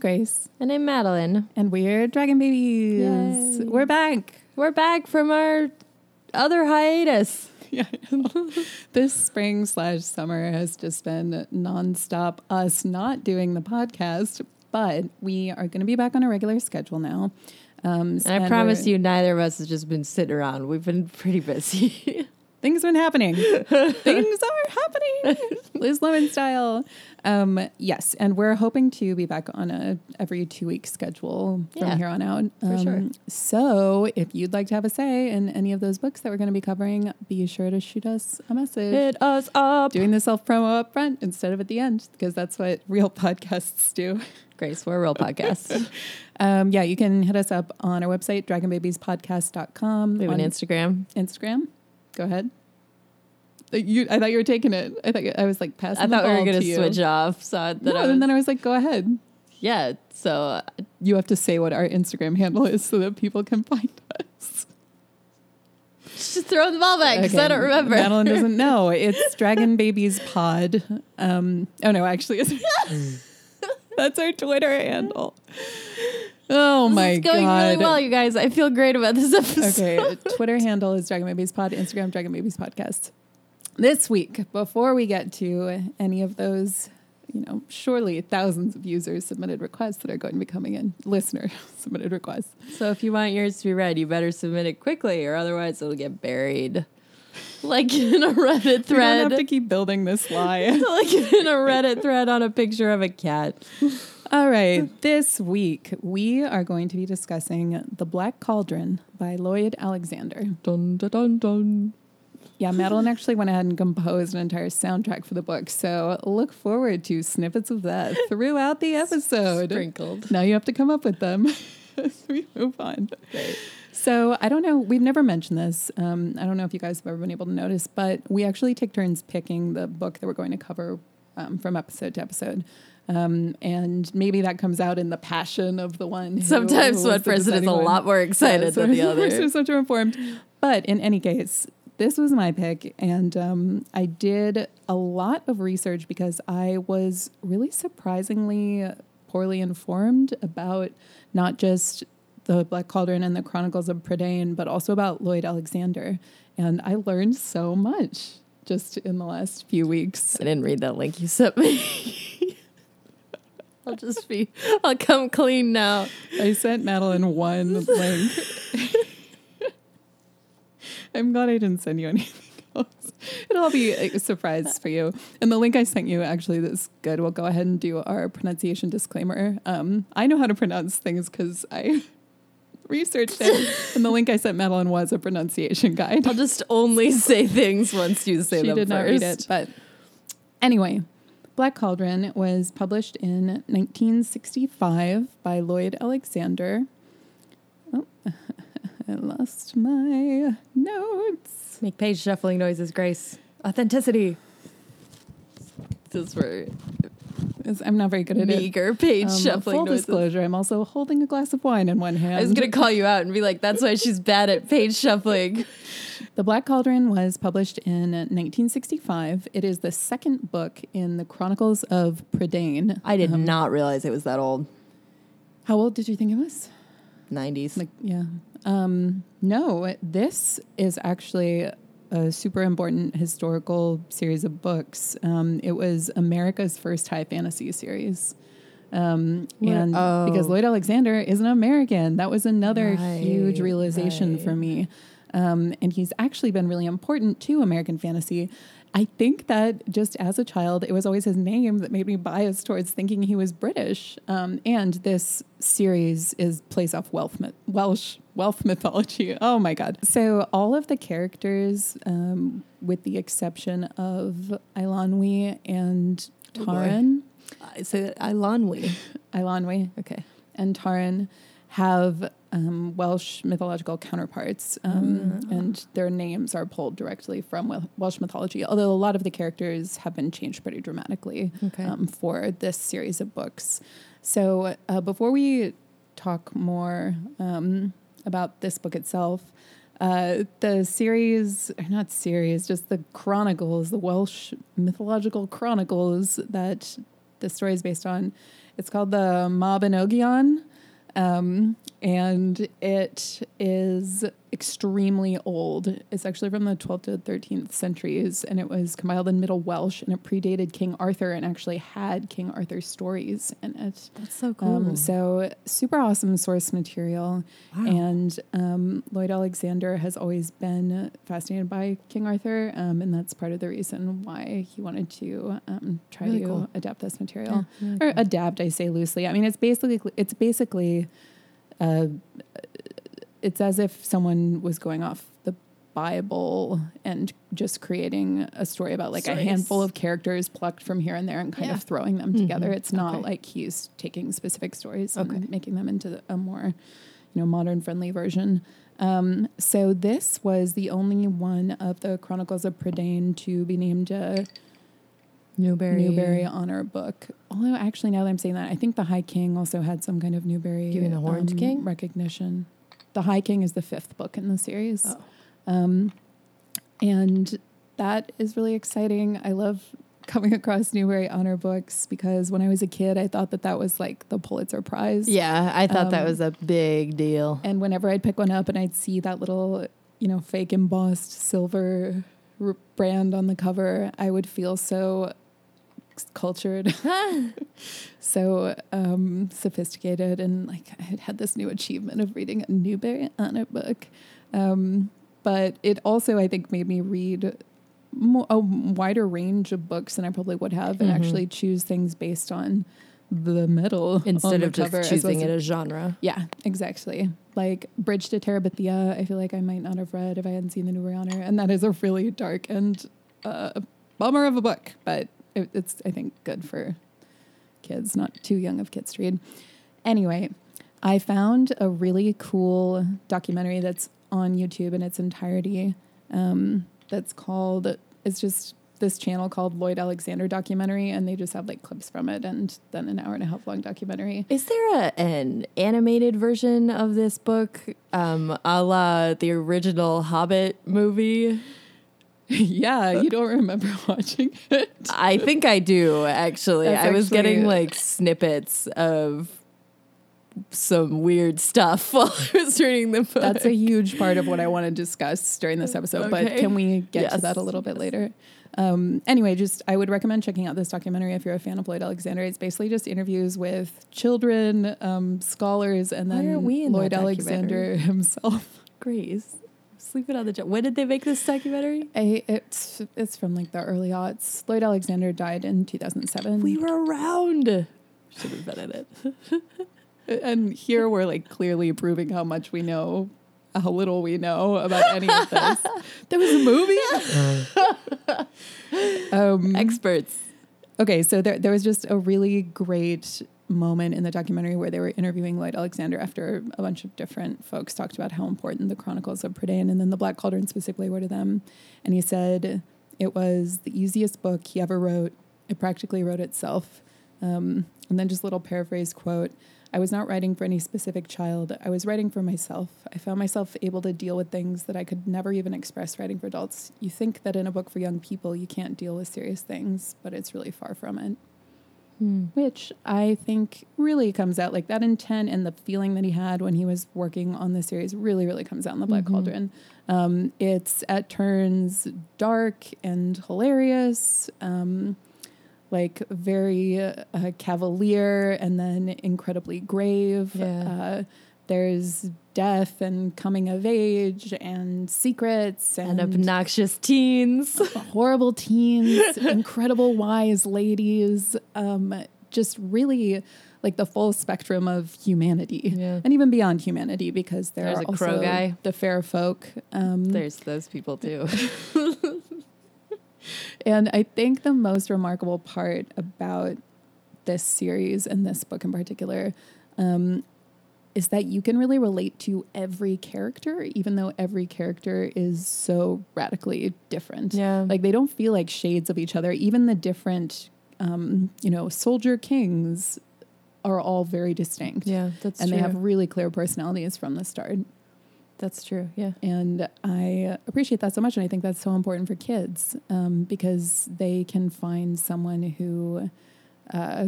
Grace, And I'm Madeline. and we're Dragon Babies. Yay. We're back. We're back from our other hiatus. Yeah. this spring slash summer has just been nonstop us not doing the podcast, but we are going to be back on a regular schedule now. Um, And I promise you, neither of us has just been sitting around. We've been pretty busy. things have been happening. things are happening, Liz Lemon style. Um, yes, and we're hoping to be back on a every two week schedule from Yeah, here on out. for sure. Um, So, if you'd like to have a say in any of those books that we're going to be covering, be sure to shoot us a message. Hit us up. Doing the self promo up front instead of at the end, because that's what real podcasts do. Grace, we're a real podcast. Um, yeah, you can hit us up on our website, dragonbabiespodcast.com. We have an on Instagram. Instagram. Go ahead. Uh, You, I thought you were taking it. I thought I was like passing. I thought we were going to you. switch off. So that No, was, and then I was like, go ahead. yeah. So uh, You have to say what our Instagram handle is so that people can find us. just throw the ball back because I don't remember. Madeline doesn't know. It's Dragon Babies Pod. Um, oh no, actually, it's, that's our Twitter handle. Oh my god. it's going god! really well, you guys. I feel great about this episode. Okay, uh, Twitter handle is Dragon Babies Pod, Instagram Dragon Babies Podcast. This week, before we get to any of those, you know, surely thousands of users submitted requests that are going to be coming in, listener submitted requests. So if you want yours to be read, you better submit it quickly, or otherwise it'll get buried, like in a Reddit We don't thread, have to keep building this lie. like in a Reddit thread on a picture of a cat. All right, this week we are going to be discussing The Black Cauldron by Lloyd Alexander. Dun dun dun dun. Yeah, Madeline actually went ahead and composed an entire soundtrack for the book, so look forward to snippets of that throughout the episode. Sprinkled. Now you have to come up with them as we move on. So I don't know. We've never mentioned this. Um, I don't know if you guys have ever been able to notice, but we actually take turns picking the book that we're going to cover um, from episode to episode. Um, and maybe that comes out in the passion of the one. Sometimes one person is a one. lot more excited Yeah, than the other. so much informed. But in any case, this was my pick, and um, I did a lot of research because I was really surprisingly poorly informed about not just the Black Cauldron and the Chronicles of Prydain, but also about Lloyd Alexander. And I learned so much just in the last few weeks. I didn't read that link you sent me. I'll just be, I'll come clean now. I sent Madeline one link. I'm glad I didn't send you anything else. It'll all be a surprise for you. And the link I sent you, actually, that's good. We'll go ahead and do our pronunciation disclaimer. Um, I know how to pronounce things because I researched it. and the link I sent Madeline was a pronunciation guide. I'll just only say things once you say she them did not read it. first. But anyway, Black Cauldron was published in 1965 by Lloyd Alexander. Oh, I lost my notes. Make page shuffling noises, Grace. Authenticity. This is It's- I'm not very good at it. meager page Um, shuffling full noises. disclosure, I'm also holding a glass of wine in one hand. I was gonna call you out and be like, "That's why she's bad at page shuffling." The Black Cauldron was published in 1965. It is the second book in the Chronicles of Prydain. I did Um, not realize it was that old. How old did you think it was? Nineties. Like, yeah. Um, no, this is actually a super important historical series of books. Um, it was America's first high fantasy series. Um, and oh. because Lloyd Alexander is an American, that was another Right, huge realization for me. Um, and he's actually been really important to American fantasy. I think that just as a child, it was always his name that made me biased towards thinking he was British. Um, and this series is plays off Welsh, myth- Welsh Welsh mythology. Oh my god! So all of the characters, um, with the exception of Eilonwy and Oh. Taran, I say that Eilonwy. Eilonwy Okay. and Taran have um, Welsh mythological counterparts, um, Mm. and their names are pulled directly from Welsh mythology. Although a lot of the characters have been changed pretty dramatically Okay. um, for this series of books. So uh, before we talk more um, about this book itself, uh, the series, or not series, just the chronicles, the Welsh mythological chronicles that the story is based on, it's called the Mabinogion. Um, and it is extremely old. It's actually from the 12th to 13th centuries, and it was compiled in Middle Welsh, and it predated King Arthur and actually had King Arthur's stories in it. That's so cool. Um, so super awesome source material, Wow. and um, Lloyd Alexander has always been fascinated by King Arthur, um, and that's part of the reason why he wanted to um, try Really to cool. adapt this material Yeah, really or cool. adapt. I say loosely. I mean, it's basically it's basically, uh, it's as if someone was going off the Bible and just creating a story about like So a handful of characters plucked from here and there and kind Yeah. of throwing them Mhm. together. It's not Okay. like he's taking specific stories Okay. and making them into a more, you know, modern friendly version. Um, so this was the only one of the Chronicles of Prydain to be named a Newbery. Newbery Honor Book. Although, actually, now that I'm saying that, I think the High King also had some kind of Newbery. um, mean the Horned King? recognition? The High King is the fifth book in the series, Oh. um, and that is really exciting. I love coming across Newbery Honor books because when I was a kid, I thought that that was like the Pulitzer Prize. Yeah, I thought that Um, was a big deal. And whenever I'd pick one up and I'd see that little, you know, fake embossed silver brand on the cover, I would feel so cultured, so um, sophisticated, and like I had had this new achievement of reading a Newbery Honor book. Um, but it also, I think, made me read mo- a wider range of books than I probably would have, and Mhm. actually choose things based on the on Instead the of just as choosing it to- a genre. yeah, exactly. Like Bridge to Terabithia, I feel like I might not have read if I hadn't seen the Newbery Honor, and that is a really dark and uh, bummer of a book, but it, it's I think good for kids, not too young of kids to read. Anyway, I found a really cool documentary that's on YouTube in its entirety. Um, that's called. It's just this channel called Lloyd Alexander documentary, and they just have like clips from it, and then an hour and a half long documentary. Is there a, an animated version of this book, um, a la the original Hobbit movie? Yeah, you don't remember watching it. I think I do actually. That's I was actually- getting like snippets of some weird stuff while I was reading the book. That's a huge part of what I want to discuss during this episode, but can we get to that a little bit later? Um, anyway, just I would recommend checking out this documentary if you're a fan of Lloyd Alexander. It's basically just interviews with children, um, scholars, and then aren't we in that Lloyd Alexander himself. Grace. Sleeping on the job. When did they make this documentary? I, it's it's from like the early aughts. Lloyd Alexander died in 2007. We were around. Should have been in it. and here we're like clearly proving how much we know, how little we know about any of this. there was a movie. um, Experts. okay, so there there was just a really great moment in the documentary where they were interviewing Lloyd Alexander after a bunch of different folks talked about how important the Chronicles of Prydain and then the Black Cauldron specifically were to them, and he said it was the easiest book he ever wrote. It practically wrote itself. Um, and then just a little paraphrase quote. I was not writing for any specific child. I was writing for myself. I found myself able to deal with things that I could never even express writing for adults. You think that in a book for young people, you can't deal with serious things, but it's really far from it. Which I think really comes out like that intent and the feeling that he had when he was working on the series really, really comes out in the Black Cauldron. Um, it's at turns dark and hilarious. Um, like very uh, cavalier and then incredibly grave. Yeah. Uh, there's death and coming of age and secrets And and, obnoxious teens. horrible teens, incredible wise ladies. Um, just really like the full spectrum of humanity Yeah. and even beyond humanity because there There's are a crow guy. the fair folk. Um, There's those people too. And I think the most remarkable part about this series and this book in particular um, is that you can really relate to every character, even though every character is so radically different. Yeah. Like they don't feel like shades of each other. Even the different, um, you know, soldier kings are all very distinct. yeah, that's true. and true. they have really clear personalities from the start. that's true. Yeah. And I appreciate that so much. And I think that's so important for kids um, because they can find someone who, uh,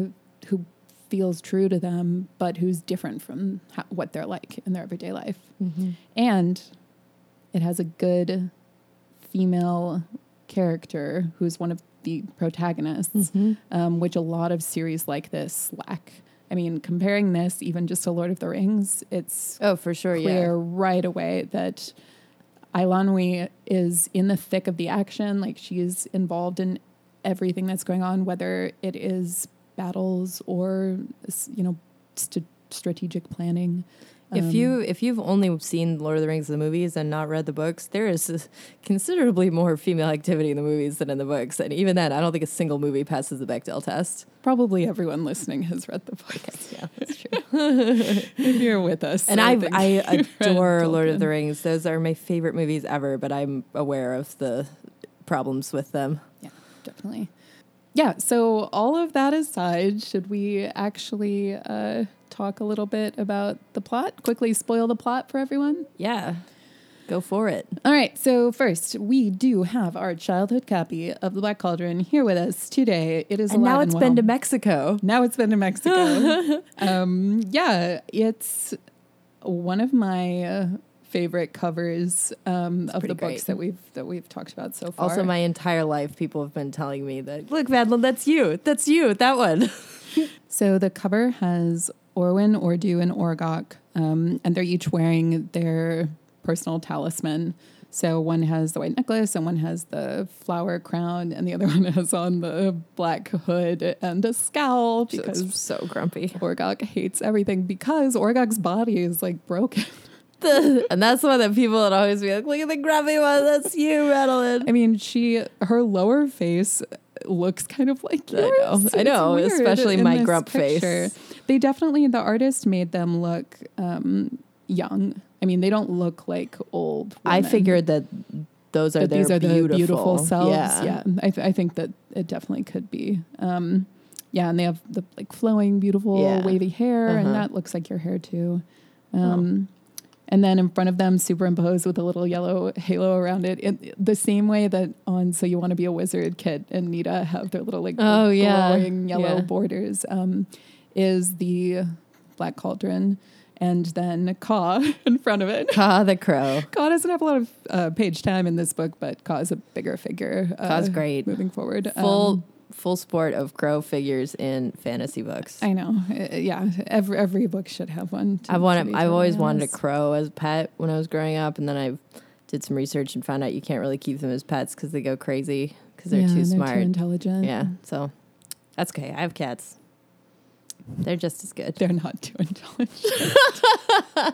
who feels true to them, but who's different from how, what they're like in their everyday life. And it has a good female character who's one of the protagonists, um, which a lot of series like this lack. I mean, comparing this even just to Lord of the Rings, it's Oh, for sure. clear Yeah. right away that Eilonwy is in the thick of the action. Like she's involved in everything that's going on, whether it is battles or you know st- strategic planning. If Um, you if you've only seen Lord of the Rings the movies and not read the books, there is considerably more female activity in the movies than in the books. And even then, I don't think a single movie passes the Bechdel test. probably everyone listening has read the book. Yeah, that's true. if you're with us, and I I adore Lord of the Rings. Those are my favorite movies ever. But I'm aware of the problems with them. Yeah, definitely. Yeah. So all of that aside, should we actually uh, talk a little bit about the plot? Quickly spoil the plot for everyone. Yeah, go for it. All right. So first, we do have our childhood copy of the Black Cauldron here with us today. It is And now it's and been to. Mexico. Now it's been to Mexico. um, yeah, it's one of my uh, favorite covers um, of the pretty books that we've that we've talked about so far. Also, my entire life, people have been telling me that, look, Madeline, that's you. That's you. That one. So the cover has Orwen, Orddu, and Orgoch, um, and they're each wearing their personal talisman. So one has the white necklace, and one has the flower crown, and the other one has on the black hood and a scowl Because because so grumpy. Orgoch hates everything because Orgoch's body is like broken. and that's the one that people would always be like, look at the grumpy one. That's you, Madeline. I mean, she her lower face looks kind of like I know. yours. I know, especially my grump face. They definitely the artist made them look um, young. I mean, they don't look like old. I figured that those are that their these are beautiful, the beautiful selves. Yeah. Yeah, I, th- I think that it definitely could be. Um, yeah, and they have the like flowing, beautiful, Yeah. wavy hair, Uh-huh. and that looks like your hair too. Um, And then in front of them, superimposed with a little yellow halo around it, it the same way that on "So You Want to Be a Wizard," Kit and Nita have their little like Oh, yeah. glowing yellow Yeah. borders. Um, is the Black Cauldron, and then Kaw in front of it. Kaw the crow. Kaw doesn't have a lot of uh, page time in this book, but Kaw is a bigger figure. Uh, Kaw's great. Moving forward. Full Um, full sport of crow figures in fantasy books. I know. Uh, yeah. Every, every book should have one. to- I've wanted I've always wanted a crow as a pet when I was growing up, and then I did some research and found out you can't really keep them as pets because they go crazy because they're Yeah, too they're smart. Too intelligent. yeah, so that's okay. I have cats. They're just as good. They're not too intelligent.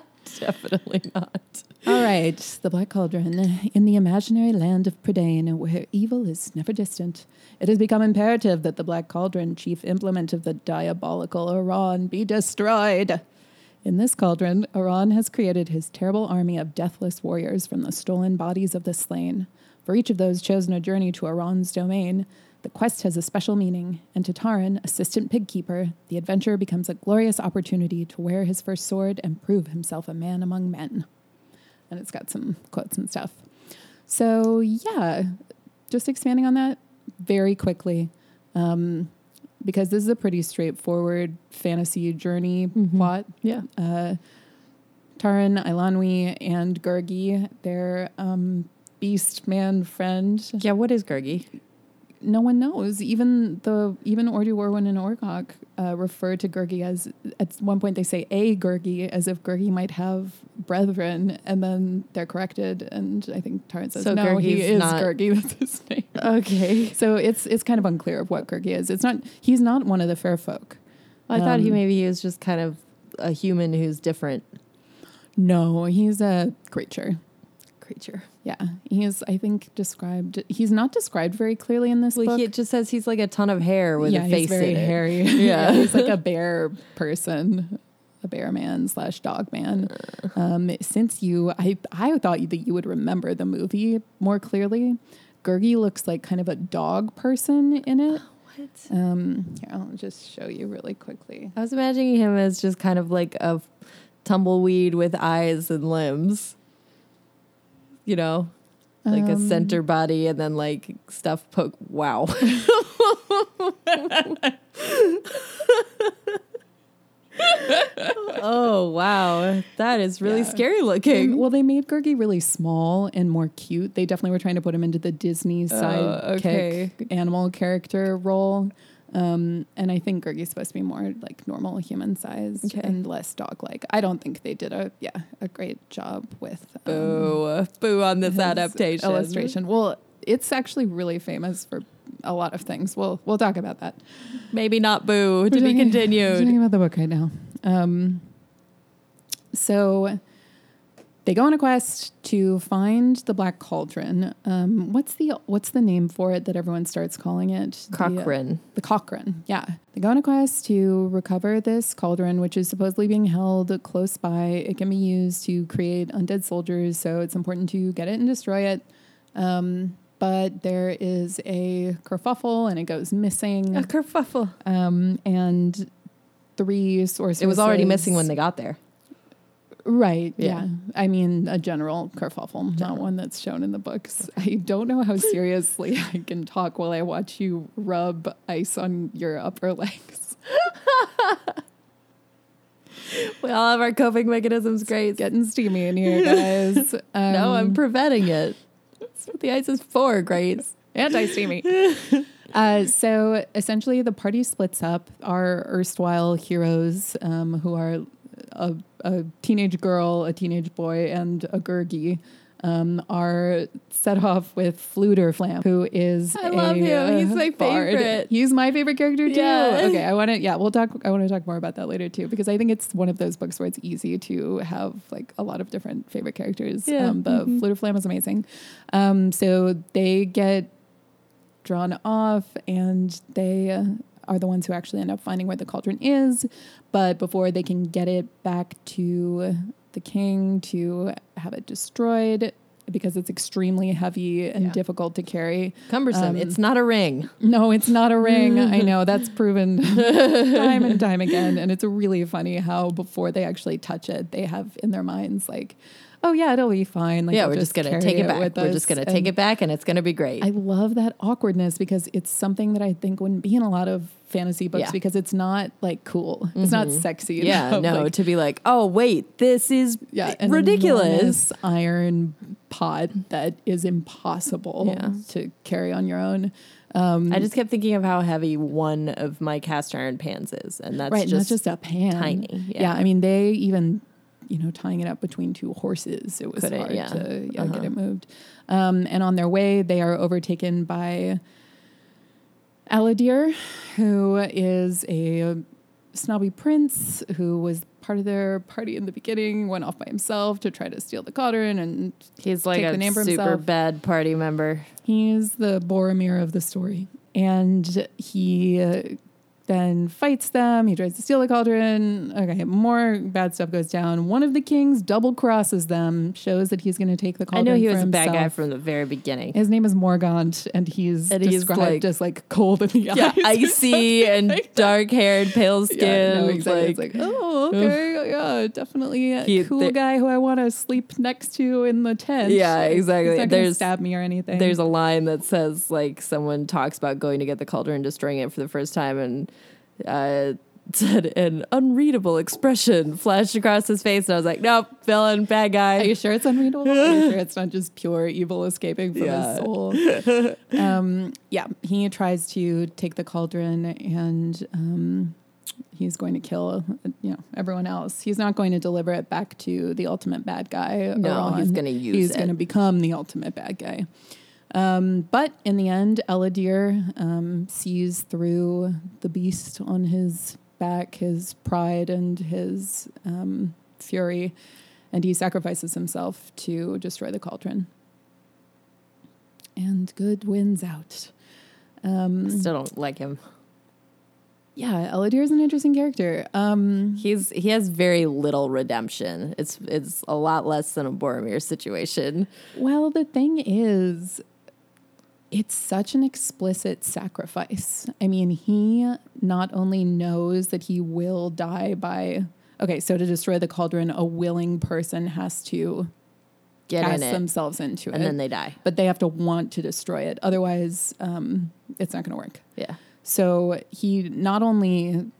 Definitely not. All right. The Black Cauldron. In the imaginary land of Prydain, where evil is never distant, it has become imperative that the Black Cauldron, chief implement of the diabolical Arawn, be destroyed. In this cauldron, Arawn has created his terrible army of deathless warriors from the stolen bodies of the slain. For each of those chosen a journey to Arawn's domain, the quest has a special meaning, and to Taran, assistant pig keeper, the adventure becomes a glorious opportunity to wear his first sword and prove himself a man among men. And it's got some quotes and stuff. So, yeah, just expanding on that very quickly, um, because this is a pretty straightforward fantasy journey plot. Yeah. Uh, Taran, Eilonwy, and Gurgi, their um, beast man friend, Yeah, what is Gurgi? No one knows. Even the even Orddu Orwen and Orgoch uh, refer to Gurgi as at one point they say a Gurgi as if Gurgi might have brethren, and then they're corrected. And I think Taran says So no, he is not- Gurgi. That's his name. Okay. So it's it's kind of unclear of what Gurgi is. It's not. He's not one of the fair folk. I thought he Um, maybe he was just kind of a human who's different No, he's a creature. creature. Yeah, he is. I think described. He's not described very clearly in this Well, book. he, it just says he's like a ton of hair with yeah, a face he's very in it. hairy. Yeah. he's like a bear person, a bear man slash dog man. Um, since you, I I thought that you would remember the movie more clearly. Gurgi looks like kind of a dog person in it. What? Um, here, I'll just show you really quickly. I was imagining him as just kind of like a tumbleweed with eyes and limbs. You know, like a Um, center body and then like stuff poke. Wow. Oh wow, that is really Yeah. scary They- looking. well, they made Gurgi really small and more cute. They definitely were trying to put him into the Disney sidekick Oh, okay. animal character role. Um, and I think Gurgi's supposed to be more like normal human sized Okay. and less dog like. I don't think they did a yeah a great job with um, Boo, boo on this adaptation. illustration. Well, it's actually really famous for a lot of things. We'll we'll talk about that. Maybe not boo. To We're be talking- We're continued. talking about the book right now. Um, so they go on a quest to find the Black Cauldron. Um, what's the what's the name for it that everyone starts calling it? The, uh, Crochan. The Crochan, yeah. They go on a quest to recover this cauldron, which is supposedly being held close by. It can be used to create undead soldiers, so it's important to get it and destroy it. Um, but there is a kerfuffle and it goes missing. A kerfuffle. Um, and three sources. It was already missing when they got there. Right. Yeah. Yeah. I mean, a general kerfuffle, not one that's shown in the books. I don't know how seriously I can talk while I watch you rub ice on your upper legs. We all have our coping mechanisms. Great. Getting steamy in here, guys. Um, no, I'm preventing it. That's what the ice is for, Grace. anti steamy. Uh, so essentially, the party splits up. Our erstwhile heroes, um, who are a, a teenage girl, a teenage boy, and a Gurgi, um, are set off with Fflewddur Fflam, who is I a, love him. He's uh, my bard. favorite. He's my favorite character too. Yeah. Okay, I want to. Yeah, we'll talk. I want to talk more about that later too, because I think it's one of those books where it's easy to have like a lot of different favorite characters. Yeah. Um, but Fflewddur Fflam is amazing. Um, so they get drawn off and they uh, are the ones who actually end up finding where the cauldron is but before they can get it back to the king to have it destroyed because it's extremely heavy and Yeah. difficult to carry Cumbersome. Um, it's not a ring. no it's not a ring i know that's proven time and time again and it's really funny how before they actually touch it they have in their minds like oh yeah it'll be fine like yeah, we're just, gonna take it back. with We're us." just gonna And- take it back, and it's gonna be great. I love that awkwardness because it's something that I think wouldn't be in a lot of fantasy books Yeah. because it's not like cool. It's not sexy. yeah, enough. no, Like, to be like, oh wait, this is yeah, ridiculous. iron pot that is impossible Yeah. to carry on your own. Um, I just kept thinking of how heavy one of my cast iron pans is, and that's right, and just, that's just a pan. tiny, Yeah. yeah. I mean they even you know tying it up between two horses. It was Couldn't, hard yeah. to yeah, Uh-huh. get it moved. Um, and on their way, they are overtaken by Ellidyr, who is a snobby prince who was part of their party in the beginning, went off by himself to try to steal the cauldron, and he's like take a the name for super himself. bad party member. he's the Boromir of the story. And he uh, then fights them. He tries to steal the cauldron. Okay, more bad stuff goes down. One of the kings double crosses them, shows that he's going to take the cauldron. I know he was a bad guy from the very beginning. His name is Morgant, and he's And he's described like- as like cold in the yeah, eyes. icy and dark haired, pale skin. Yeah, no, exactly. like- it's like, oh, okay, yeah, definitely a He- cool there- guy who I want to sleep next to in the tent. Yeah, exactly. He's not gonna There's- stab me or anything. There's a line that says like someone talks about going to get the cauldron and destroying it for the first time and uh said an unreadable expression flashed across his face and I was like, Nope, villain, bad guy." Are you sure it's unreadable? Are you sure it's not just pure evil escaping from Yeah. his soul? um, yeah, he tries to take the cauldron and um, he's going to kill you know everyone else. He's not going to deliver it back to the ultimate bad guy. No, he's gonna use He's going to become the ultimate bad guy. Um, but in the end, Ellidyr um, sees through the beast on his back, his pride and his um, fury, and he sacrifices himself to destroy the cauldron. And good wins out. Um, Still don't like him. Yeah, Ellidyr is an interesting character. Um, He's he has very little redemption. It's it's a lot less than a Boromir situation. Well, the thing is, it's such an explicit sacrifice. I mean, he not only knows that he will die by. Okay, so to destroy the cauldron, a willing person has to Get cast in it. themselves into it. and then they die. but they have to want to destroy it. Otherwise, um, it's not going to work. Yeah. So he not only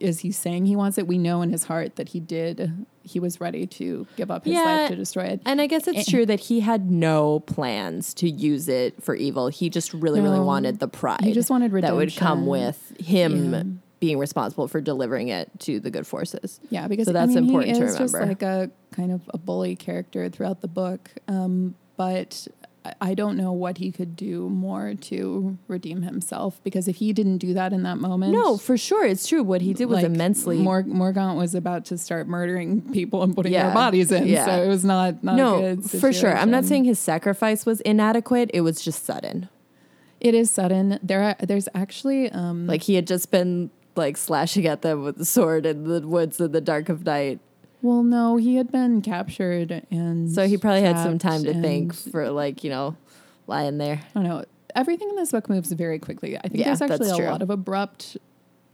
is he saying he wants it? We know in his heart that he did. He was ready to give up his Yeah. life to destroy it. And I guess it's Eh. true that he had no plans to use it for evil. He just really, really wanted the pride. He just wanted redemption. that would come with him Yeah. being responsible for delivering it to the good forces. Yeah, because So that's I mean, important he to is just like a kind of a bully character throughout the book, um, but I- don't know what he could do more to redeem himself. Because if he didn't do that in that moment, No, for sure, it's true. What he did was like, immensely Mor- Morgant was about to start murdering people and putting Yeah. their bodies in, Yeah. so it was not not a no, for sure. I'm not saying his sacrifice was inadequate. It was just sudden. it is sudden. There, are, there's actually um, Like he had just been like slashing at them with the sword in the woods in the dark of night. Well, no, he had been captured and So he probably had some time to think for like you know lying there. I don't know. Everything in this book moves very quickly. I think Yeah, there's actually a true. lot of abrupt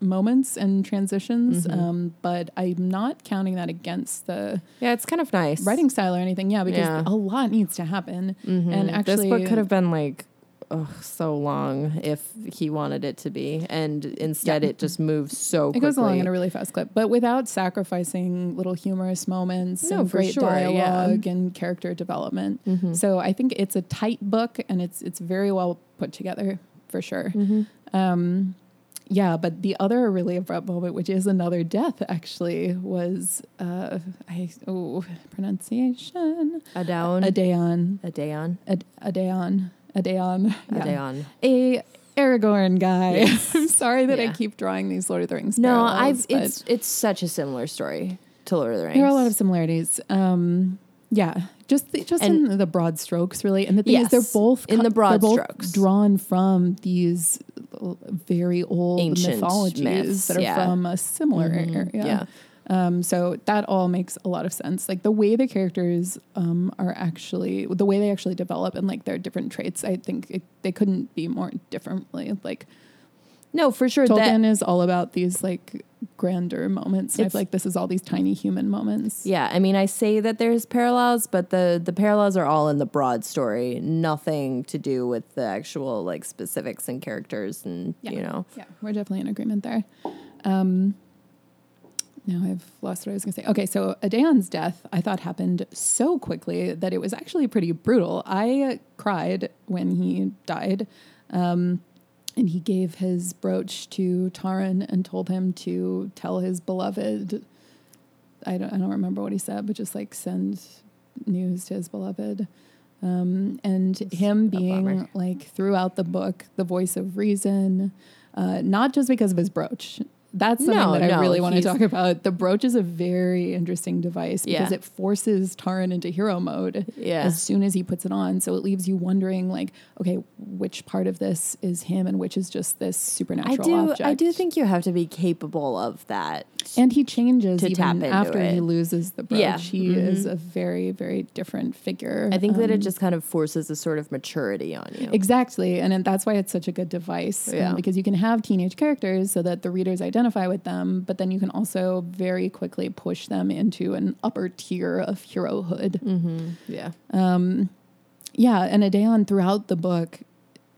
moments and transitions, Mm-hmm. um, but I'm not counting that against the Yeah, it's kind of nice. writing style or anything. Yeah, because Yeah. a lot needs to happen. Mhm. And actually, this book could have been like oh so long if he wanted it to be, and instead Yeah. it just moves so. Quickly. It quickly. goes along in a really fast clip, but without sacrificing little humorous moments No, and great sure, yeah. dialogue and character development. Mhm. So I think it's a tight book and it's it's very well put together for sure. Mhm. Um, yeah, but the other really abrupt moment, which is another death, actually was uh, I oh pronunciation Adaon, Adeon Adeon, Ad- Adeon Adeon yeah. Adeon. a Aragorn guy. Yes. I'm sorry that I keep drawing these Lord of the Rings. No, I've it's it's such a similar story to Lord of the Rings. there are a lot of similarities. Um, yeah, just the, just And- in the broad strokes, really. And the thing is, they're both in the broad both strokes. drawn from these very old Ancient mythologies myths, that are yeah. from a similar Mhm, area. yeah. Um, so that all makes a lot of sense. Like the way the characters um, are actually, the way they actually develop and like their different traits, I think it, they couldn't be more differently. Like No, for sure. Tolkien That is all about these like grander moments. And I It's- feel like this is all these tiny human moments. yeah, I mean, I say that there's parallels, but the the parallels are all in the broad story. Nothing to do with the actual like specifics and characters, and Yeah. you know. Yeah, we're definitely in agreement there. Um, now I've lost what I was going to say. Okay, so Adeon's death I thought happened so quickly that it was actually pretty brutal. I cried when he died. Um, and he gave his brooch to Taran and told him to tell his beloved. I don't, I don't remember what he said, but just like send news to his beloved. Um, and him being bummer. like throughout the book, the voice of reason, uh, not just because of his brooch. That's something No, that I really want to talk about. The brooch is a very interesting device because Yeah. it forces Taran into hero mode Yeah. as soon as he puts it on. So it leaves you wondering, like, okay, which part of this is him and which is just this supernatural I do. object. I do think you have to be capable of that. And he changes to even tap into after he loses the brooch. Yeah. He Mhm. is a very, very different figure. I think that it Um, just kind of forces a sort of maturity on you. Exactly. And that's why it's such a good device. um, because you can have teenage characters so that the readers identify with them, but then you can also very quickly push them into an upper tier of herohood. Mm-hmm. Yeah. Um, yeah, and Adeon throughout the book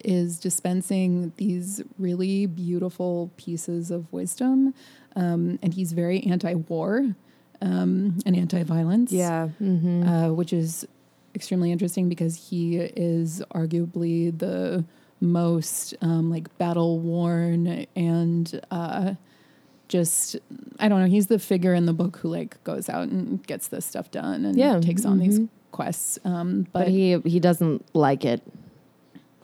is dispensing these really beautiful pieces of wisdom, um, and he's very anti-war um, and anti-violence. Yeah. Mm-hmm. uh, which is extremely interesting because he is arguably the most um, like battle worn and uh, just I don't know. He's the figure in the book who like goes out and gets this stuff done and Yeah, takes on these mhm. quests. Um, but, but he he doesn't like it.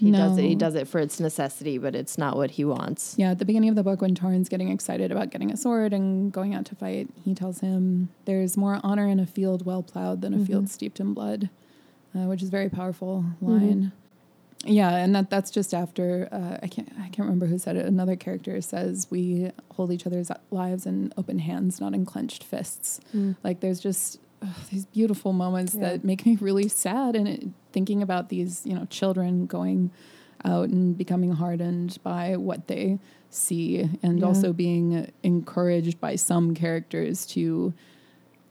He does it. He does it for its necessity, but it's not what he wants. yeah, at the beginning of the book, when Taran's getting excited about getting a sword and going out to fight, he tells him, "There's more honor in a field well plowed than a Mhm. field steeped in blood," uh, which is a very powerful line. Yeah, and that that's just after uh, I can't I can't remember who said it. Another character says we hold each other's lives in open hands, not in clenched fists. Like there's just ugh, these beautiful moments Yeah. that make me really sad, and it, thinking about these you know children going out and becoming hardened by what they see, and Yeah. also being encouraged by some characters to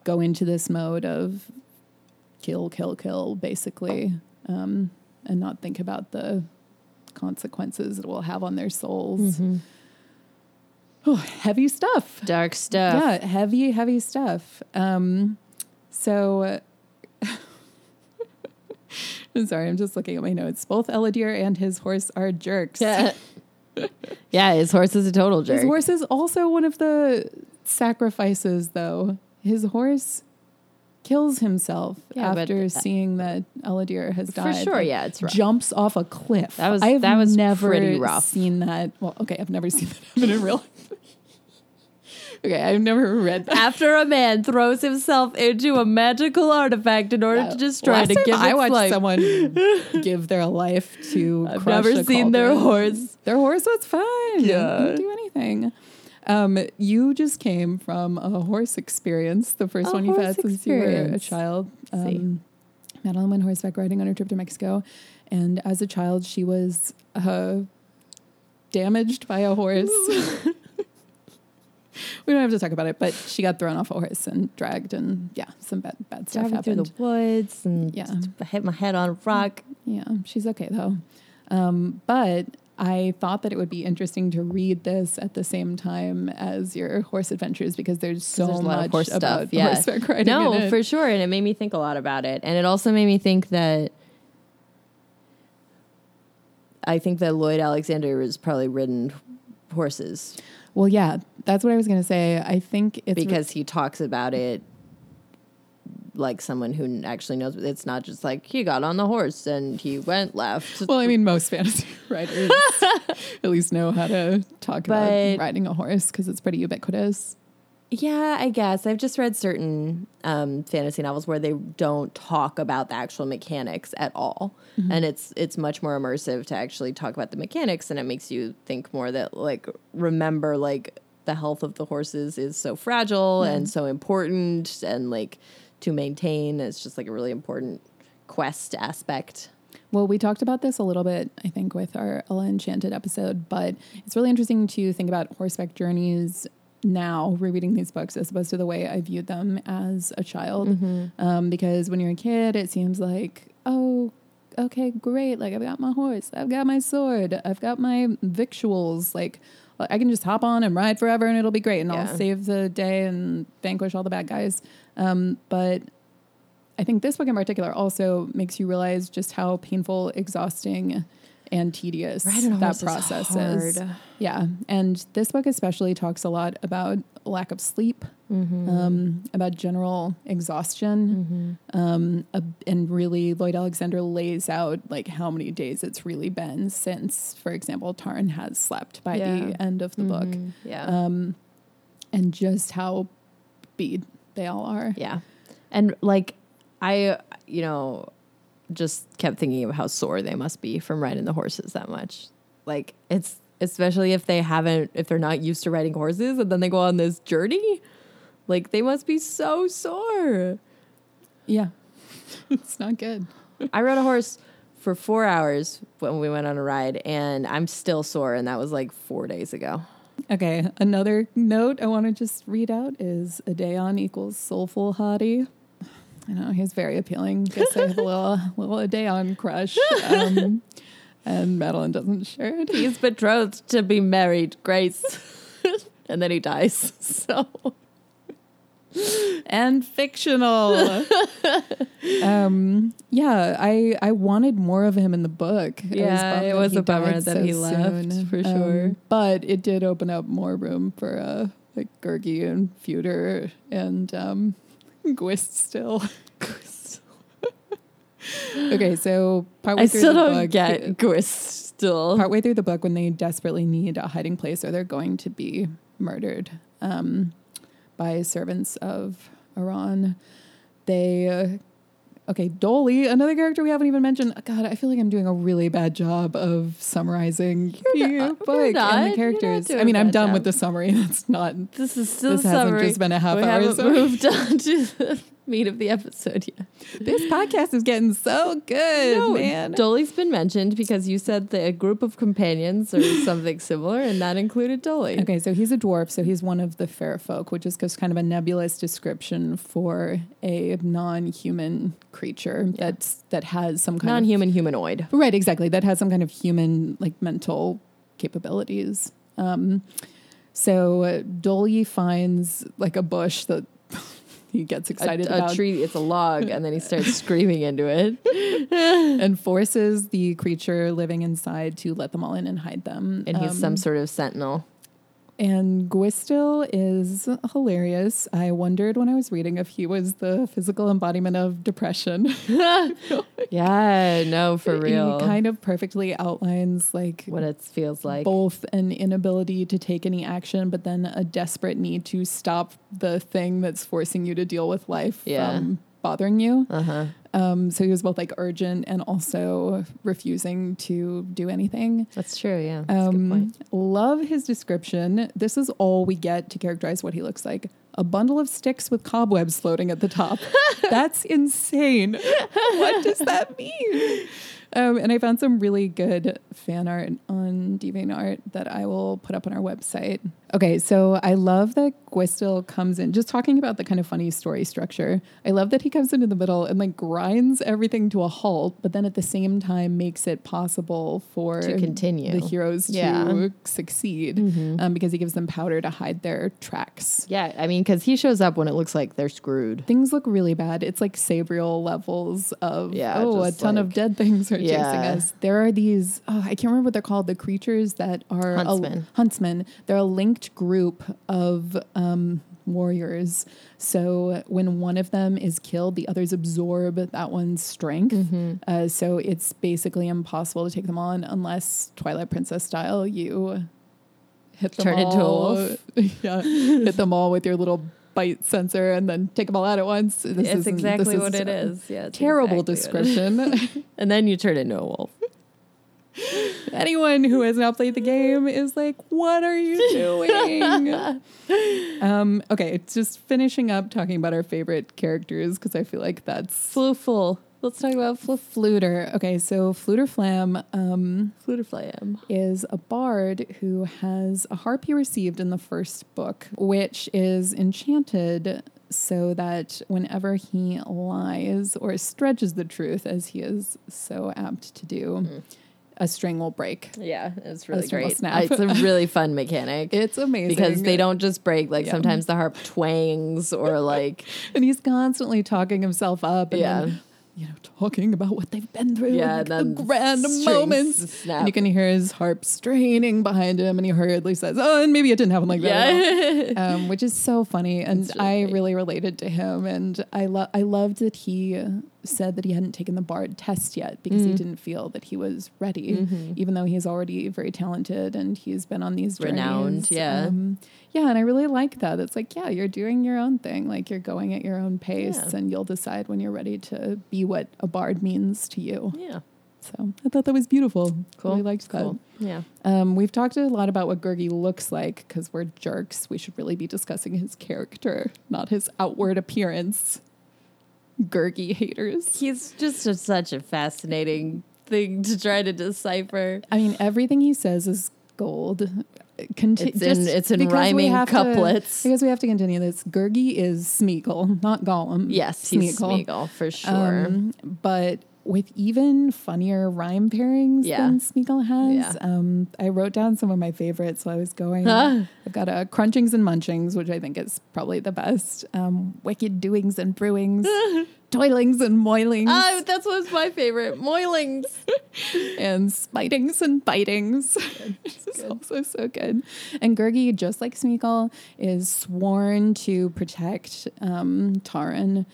go into this mode of kill, kill, kill, basically, um, and not think about the consequences it will have on their souls. Mhm. oh, heavy stuff. Dark stuff. Yeah, heavy, heavy stuff. Um, so, I'm sorry, I'm just looking at my notes. Both Ellidyr and his horse are jerks. Yeah. yeah, his horse is a total jerk. His horse is also one of the sacrifices, though. His horse kills himself Yeah, but- after seeing that Ellidyr has died. For sure, yeah, it's rough. Jumps off a cliff. That was- I've that was never pretty rough. seen that. Well, okay, I've never seen that happen in real life. Okay, I've never read that. After a man throws himself into a magical artifact in order to destroy Last to give I watched life. someone give their life to. I've never seen their horse. Their horse was fine. Yeah. didn't do anything. Um, you just came from a horse experience, the first A one you've had since you were a child. Um, Madeline went horseback riding on her trip to Mexico, and as a child, she was uh, damaged by a horse. we don't have to talk about it, but she got thrown off a horse and dragged, and yeah, some bad bad stuff Driving through the woods and Yeah. hit my head on a rock. Yeah, she's okay though. Um, but I thought that it would be interesting to read this at the same time as your horse adventures because there's so there's a lot much of horse about stuff. Yeah. horseback riding. No, for sure. And it made me think a lot about it. And it also made me think that I think that Lloyd Alexander was probably ridden horses well, yeah, that's what I was gonna say. I think it's because he talks about it like someone who actually knows. It's not just like he got on the horse and he went left. well, I mean, most fantasy writers at least know how to talk But- about riding a horse because it's pretty ubiquitous. Yeah, I guess I've just read certain um, fantasy novels where they don't talk about the actual mechanics at all, and it's it's much more immersive to actually talk about the mechanics, and it makes you think more that like remember like the health of the horses is so fragile and so important, and like to maintain it's just like a really important quest aspect. Well, we talked about this a little bit, I think, with our Ella Enchanted episode, but it's really interesting to think about horseback journeys now, rereading these books, as opposed to the way I viewed them as a child. Mm-hmm. Um, because when you're a kid, it seems like, oh, okay, great. Like, I've got my horse, I've got my sword, I've got my victuals. Like, I can just hop on and ride forever and it'll be great and Yeah. I'll save the day and vanquish all the bad guys. Um, but I think this book in particular also makes you realize just how painful, exhausting, and tedious that horse is process is. Yeah. And this book especially talks a lot about lack of sleep, Mm-hmm. um, about general exhaustion. Um, a- and really, Lloyd Alexander lays out like how many days it's really been since, for example, Taran has slept by Yeah. the end of the book, Yeah. um, and just how beat they all are. Yeah. And like I you know just kept thinking of how sore they must be from riding the horses that much. Like it's especially if they haven't if they're not used to riding horses and then they go on this journey. Like they must be so sore. Yeah. it's not good. I rode a horse for 4 hours when we went on a ride and I'm still sore and that was like 4 days ago. Okay, another note I want to just read out is Adaon equals soulful hottie. I know he's very appealing. Guess I have a little little day on crush. Um, and Madeline doesn't share it. He's betrothed to be married, Grace. and then he dies. So and fictional. um, yeah, I I wanted more of him in the book. Yeah, bummed it was a bummer that he left, for Um, sure. but it did open up more room for uh, like Gurgi and Fflewddur and um, Gwystyl. okay, so partway I through still the don't book, get Gwystyl. partway through the book when they desperately need a hiding place or they're going to be murdered um, by servants of Arawn. They, uh, okay, Doli, another character we haven't even mentioned. God, I feel like I'm doing a really bad job of summarizing You're the not- book you're and the characters. I mean, I'm done job. with the summary. That's not. This is still This hasn't summary. just been a half we hour, haven't so- moved on to the meat of the episode yet. This podcast is getting so good, No, man. Doli's been mentioned because you said that a group of companions or something similar, and that included Doli. Okay, so he's a dwarf, so he's one of the fair folk, which is just kind of a nebulous description for a non-human creature that's that has some kind of Non-human humanoid. right, exactly, that has some kind of human like mental capabilities. Um, So uh, Doli finds like a bush that he gets A, excited a about tree, it's a log, and then he starts screaming into it. and forces the creature living inside to let them all in and hide them. And he's Um, some sort of sentinel. And Gwystyl is hilarious. I wondered when I was reading if he was the physical embodiment of depression. Yeah, no, for real. He kind of perfectly outlines like what it feels like. both an inability to take any action, but then a desperate need to stop the thing that's forcing you to deal with life Yeah. from bothering you. Uh huh. Um, so he was both like urgent and also refusing to do anything. That's true. Yeah. That's Um, love his description. This is all we get to characterize what he looks like. A bundle of sticks with cobwebs floating at the top. That's insane. what does that mean? Um, and I found some really good fan art on DeviantArt that I will put up on our website. Okay, so I love that Gwystyl comes in, just talking about the kind of funny story structure. I love that he comes into the middle and like grinds everything to a halt, but then at the same time makes it possible for To continue. the heroes Yeah. to succeed um, because he gives them powder to hide their tracks. Yeah, I mean, because he shows up when it looks like they're screwed. Things look really bad. It's like Sabriel levels of Yeah, oh, a ton of dead things are chasing us. There are these oh, I can't remember what they're called. The creatures that are a- Huntsmen. huntsmen. They're a group of um, warriors. So when one of them is killed, the others absorb that one's strength. Mm-hmm. Uh, so it's basically impossible to take them on unless Twilight Princess style you hit them Turn into a wolf. yeah, hit them all with your little bite sensor and then take them all out at once. This it's this exactly what is it is. Yeah, Terrible exactly what it is. description. and then you turn into a wolf. Anyone who has not played the game is like, what are you doing? um, okay, it's just finishing up talking about our favorite characters because I feel like that's Flooful. Let's talk about Floof. Fflewddur. Okay, so Fflewddur Fflam um, Fflewddur Fflam. is a bard who has a harp he received in the first book, which is enchanted so that whenever he lies or stretches the truth, as he is so apt to do, a string will break. Yeah, it's really great. snap. It's a really fun mechanic. It's amazing because they don't just break. Like Yeah. sometimes the harp twangs or like and he's constantly talking himself up. And Yeah. then, you know, talking about what they've been through, Yeah, like the grand moments. snap. And you can hear his harp straining behind him, and he hurriedly says, "Oh, and maybe it didn't happen like that." yeah. um, which is so funny, and really I really related to him, and I love I loved that he said that he hadn't taken the bard test yet because Mm-hmm. he didn't feel that he was ready, even though he's already very talented and he's been on these Renowned, journeys. yeah. um, yeah, and I really like that. It's like yeah, you're doing your own thing, like you're going at your own pace, Yeah. and you'll decide when you're ready to be what a bard means to you. yeah. So I thought that was beautiful. Cool. Really liked that. Cool. Yeah. Um, we've talked a lot about what Gurgi looks like because we're jerks. We should really be discussing his character, not his outward appearance. Gurgi haters. He's just a, such a fascinating thing to try to decipher. I mean, everything he says is gold. Conti- It's in- it's in rhyming have to- couplets. because we have to continue this. Gurgi is Smeagol, not Gollum. Yes, he's Smeagol for sure. Um, but with even funnier rhyme pairings Yeah. than Smeagol has. Yeah. Um, I wrote down some of my favorites while I was going. Huh. I've got a Crunchings and Munchings, which I think is probably the best. Um, wicked Doings and Brewings, Toilings and Moilings, Oh, that's what's my favorite. Moilings. and Spitings and Bitings. this is also so good. And Gurgi, just like Smeagol, is sworn to protect um, Taran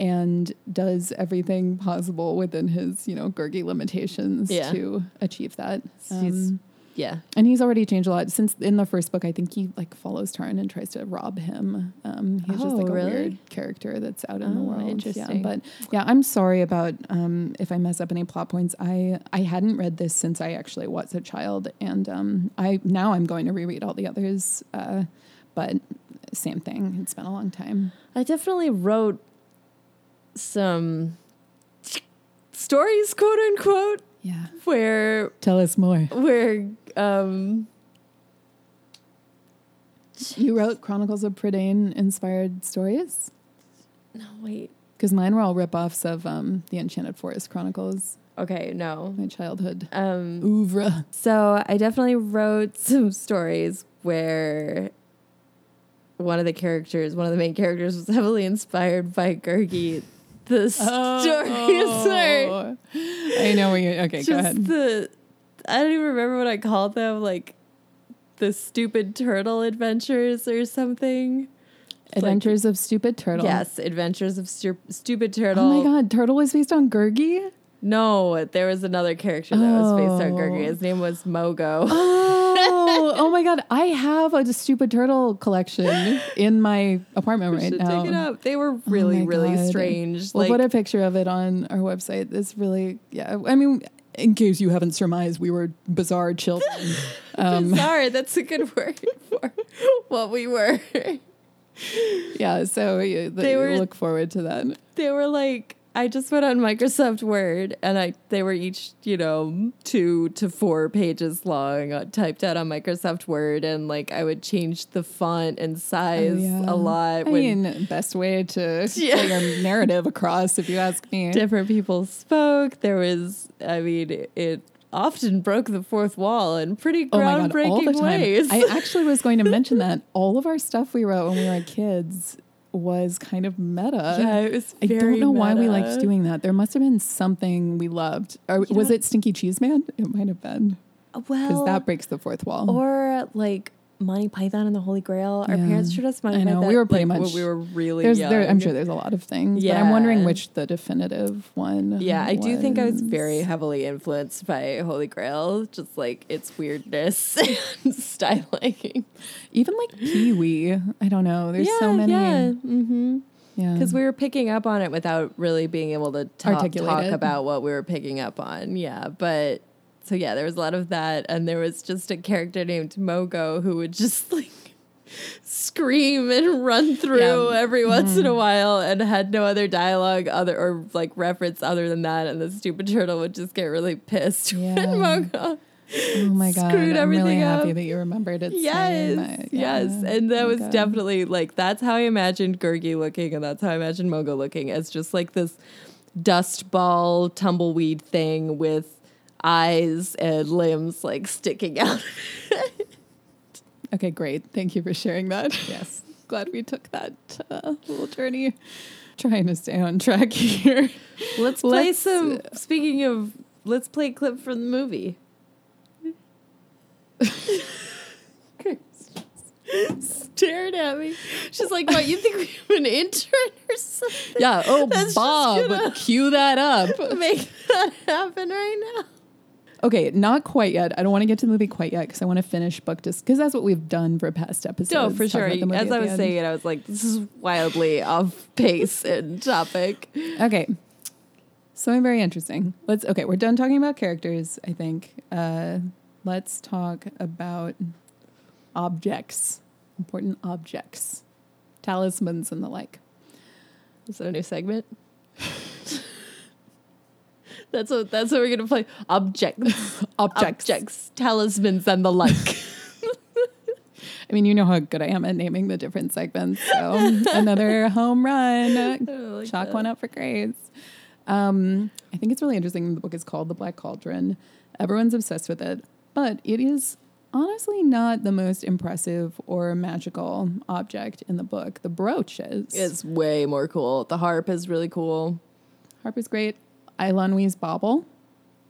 and does everything possible within his, you know, Gurgi limitations Yeah. to achieve that. He's- Um, Yeah. and he's already changed a lot since in the first book. I think he like follows Taran and tries to rob him. Um, he's just Oh, like a really? weird character that's out in the Oh, world. Yeah, interesting. but yeah, I'm sorry about um, if I mess up any plot points. I I hadn't read this since I actually was a child, and um, I now I'm going to reread all the others. Uh, but same thing. It's been a long time. I definitely wrote some stories, quote unquote, Yeah. where Tell us more. where um You wrote Chronicles of Prydain inspired stories no wait. because mine were all ripoffs of um, the Enchanted Forest Chronicles. Okay, no. My childhood Um oeuvre. so I definitely wrote some stories where one of the characters, one of the main characters, was heavily inspired by Gurgi. The story Oh. I know what you. Okay, go ahead. the I don't even remember what I called them, like the stupid turtle adventures or something. Adventures of Stupid Turtle. Yes, Adventures of Stu- Stupid oh Turtle. Oh my God, Turtle was based on Gurgi. No, there was another character that was based on Oh. Gurgi. His name was Mogo. Oh, oh my God! I have a Stupid Turtle collection in my apartment We right should now. take it up. They were really, my really God. strange. We'll like put a picture of it on our website. It's really, yeah. I mean, in case you haven't surmised, we were bizarre children. Um, bizarre. That's a good word for what we were. yeah, so yeah, They were- look forward to that. they were like I just went on Microsoft Word and I they were each, you know, 2 to 4 pages long uh, typed out on Microsoft Word and like I would change the font and size Oh, yeah. a lot I when mean, best way to Yeah. get your narrative across, if you ask me. different people spoke. There was I mean it, it often broke the fourth wall in pretty Oh god, groundbreaking the time. ways. I actually was going to mention that all of our stuff we wrote when we were kids was kind of meta. yeah, it was I don't know why we liked doing that. There must have been something we loved. Or You was know- it Stinky Cheese Man? It might have been uh, Well, because that breaks the fourth wall. or like Monty Python and the Holy Grail. Our Yeah. parents showed us Monty I know, Python. we were pretty like, much- we were really there's, young. there, I'm sure there's a lot of things. but I'm wondering which the definitive one. Yeah, I do think I was was. very heavily influenced by Holy Grail, just like its weirdness and styling. even like Pee Wee. I don't know. There's yeah, so many. Yeah, mm-hmm. Yeah, Because we were picking up on it without really being able to talk, talk about what we were picking up on. Yeah, but so yeah, there was a lot of that, and there was just a character named Mogo who would just like scream and run through Yeah. Mm-hmm. every once in a while and had no other dialogue other or like reference other than that and the stupid turtle would just get really pissed Yeah. when Mogo oh my god, screwed I'm really everything happy that you remembered it. Yes, same. I- yes, and that Oh was God. definitely like that's how I imagined Gurgi looking, and that's how I imagined Mogo looking as just like this dust ball tumbleweed thing with eyes and limbs like sticking out. Okay, great. Thank you for sharing that. yes, Glad we took that uh, little journey. Trying to stay on track here. let's play Let's, some. Speaking of, let's play a clip from the movie. Stared at me. She's like, "What? You think we have an intern or something? Yeah. Oh, That's Bob, cue that up. Make that happen right now." Okay, not quite yet. I don't want to get to the movie quite yet because I want to finish book just because that's what we've done for past episodes. No, for sure. about the movie As I was end. saying it, I was like, this is wildly off pace and topic. Okay. Something very interesting. Let's okay, we're done talking about characters, I think. Uh let's talk about objects. Important objects. Talismans and the like. Is that a new segment? that's what that's what we're gonna play. Objects. Objects. Objects. Talismans and the like. I mean, you know how good I am at naming the different segments. So another home run. like Chalk that. one up for Grace. Um, I think it's really interesting. The book is called The Black Cauldron. Everyone's obsessed with it, but it is honestly not the most impressive or magical object in the book. The brooch is. It's way more cool. The harp is really cool. Harp is great. Eilonwy's bauble.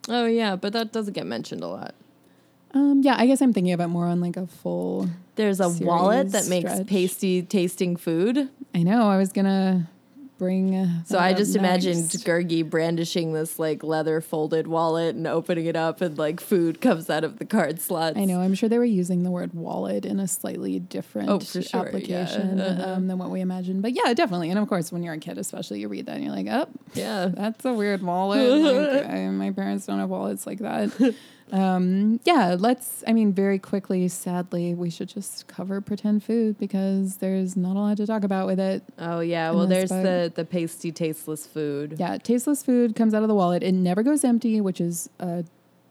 Oh yeah, but that doesn't get mentioned a lot. Um, yeah, I guess I'm thinking of it more on like a full. There's a wallet that makes stretch. pasty tasting food. I know. I was gonna bring. uh, So I just imagined Gurgi brandishing this like leather folded wallet and opening it up and like food comes out of the card slots. I know. I'm sure they were using the word wallet in a slightly different Oh, sure, yeah. application Uh-huh. um, than what we imagined. But yeah, definitely. And of course, when you're a kid, especially, you read that and you're like, oh, Yeah. that's a weird wallet. Like, I, my parents don't have wallets like that. um, yeah, let's, I mean, very quickly, sadly, we should just cover pretend food because there's not a lot to talk about with it. Oh yeah. Well, there's the the pasty tasteless food. Yeah, tasteless food comes out of the wallet. It never goes empty, which is a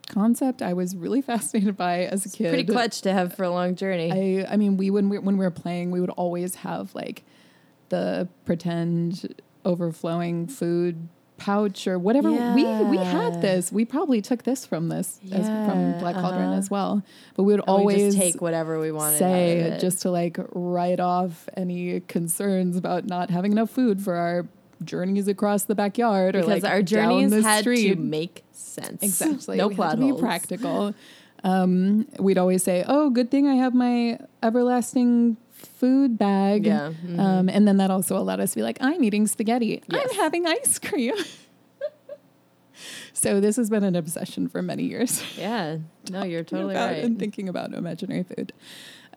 concept I was really fascinated by as a kid. Pretty clutch to have for a long journey. I I mean, we when we when we were playing, we would always have like the pretend overflowing food pouch or whatever. We we had this. We probably took this from this as, from Black Cauldron uh-huh. as well. But we would And we always just take whatever we wanted. say out of it. just to like write off any concerns about not having enough food for our journeys across the backyard or like our down journeys the had street. to make sense. Exactly. no we plot had to be practical. Um, we'd always say, "Oh, good thing I have my everlasting food bag." Yeah. mhm. Um, and then that also allowed us to be like, "I'm eating spaghetti. Yes. I'm having ice cream." so this has been an obsession for many years. yeah. No, you're totally right. And thinking about imaginary food.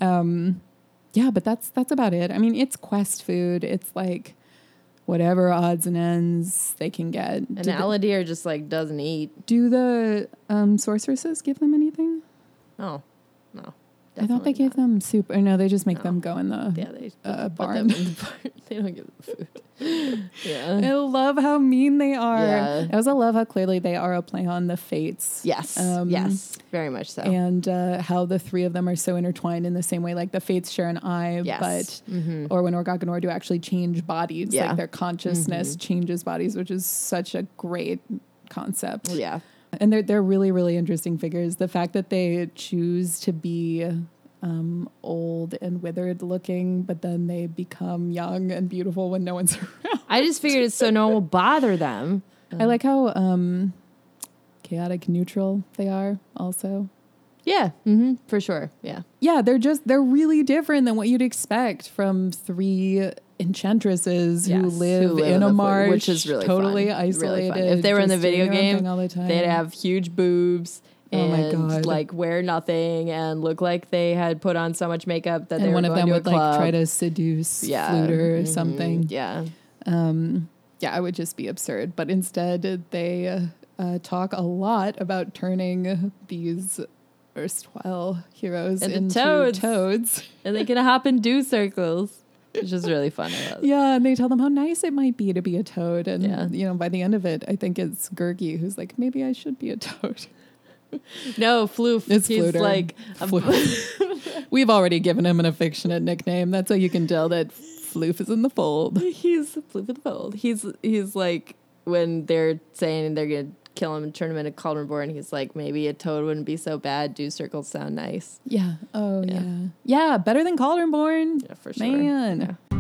Um, yeah, but that's that's about it. I mean, it's quest food. It's like whatever odds and ends they can get. And Do Ellidyr just like doesn't eat. do the um, sorceresses give them anything? Oh, no. I thought they definitely gave them soup. Or no, they just make No. them go in the. Yeah, they uh, barn. them in the barn. They don't give them food. yeah. I love how mean they are. Yeah. I also love how clearly they are a play on the fates. Yes. Um, yes. Very much so. And uh, how the three of them are so intertwined in the same way, like the fates share an eye, yes. but Mhm. or when Orgoch and Orddu actually change bodies, Yeah. like their consciousness Mhm. changes bodies, which is such a great concept. yeah. And they're they're really really interesting figures. The fact that they choose to be um, old and withered looking, but then they become young and beautiful when no one's around. I just figured it's so no one will bother them. I like how um, chaotic neutral they are. Also, Yeah. Mm-hmm. For sure. Yeah. yeah, they're just they're really different than what you'd expect from three enchantresses who live, who live in in a marsh, which is really totally fun. Really isolated. fun. If they were in the video game, all the time. They'd have huge boobs Oh and God. like wear nothing and look like they had put on so much makeup that they and were one of them would like try to seduce yeah. Fflewddur or Mhm. something. Yeah. Um, yeah, it would just be absurd. But instead, they uh, uh, talk a lot about turning these erstwhile heroes Into toads. toads. And they can hop and do circles. Which is really fun. Yeah, and they tell them how nice it might be to be a toad. And, Yeah. you know, by the end of it, I think it's Gurgi who's like, maybe I should be a toad. No, Floof. It's He's Fflewddur. like Floof. We've already given him an affectionate nickname. That's how you can tell that Floof is in the fold. he's Floof in the fold. He's he's like when they're saying they're gonna kill him and turn him into Cauldron Born, he's like, maybe a toad wouldn't be so bad. Do circles sound nice? Yeah. Oh, Yeah. yeah. Yeah, better than Cauldron Born. Yeah, for sure. Man. Yeah.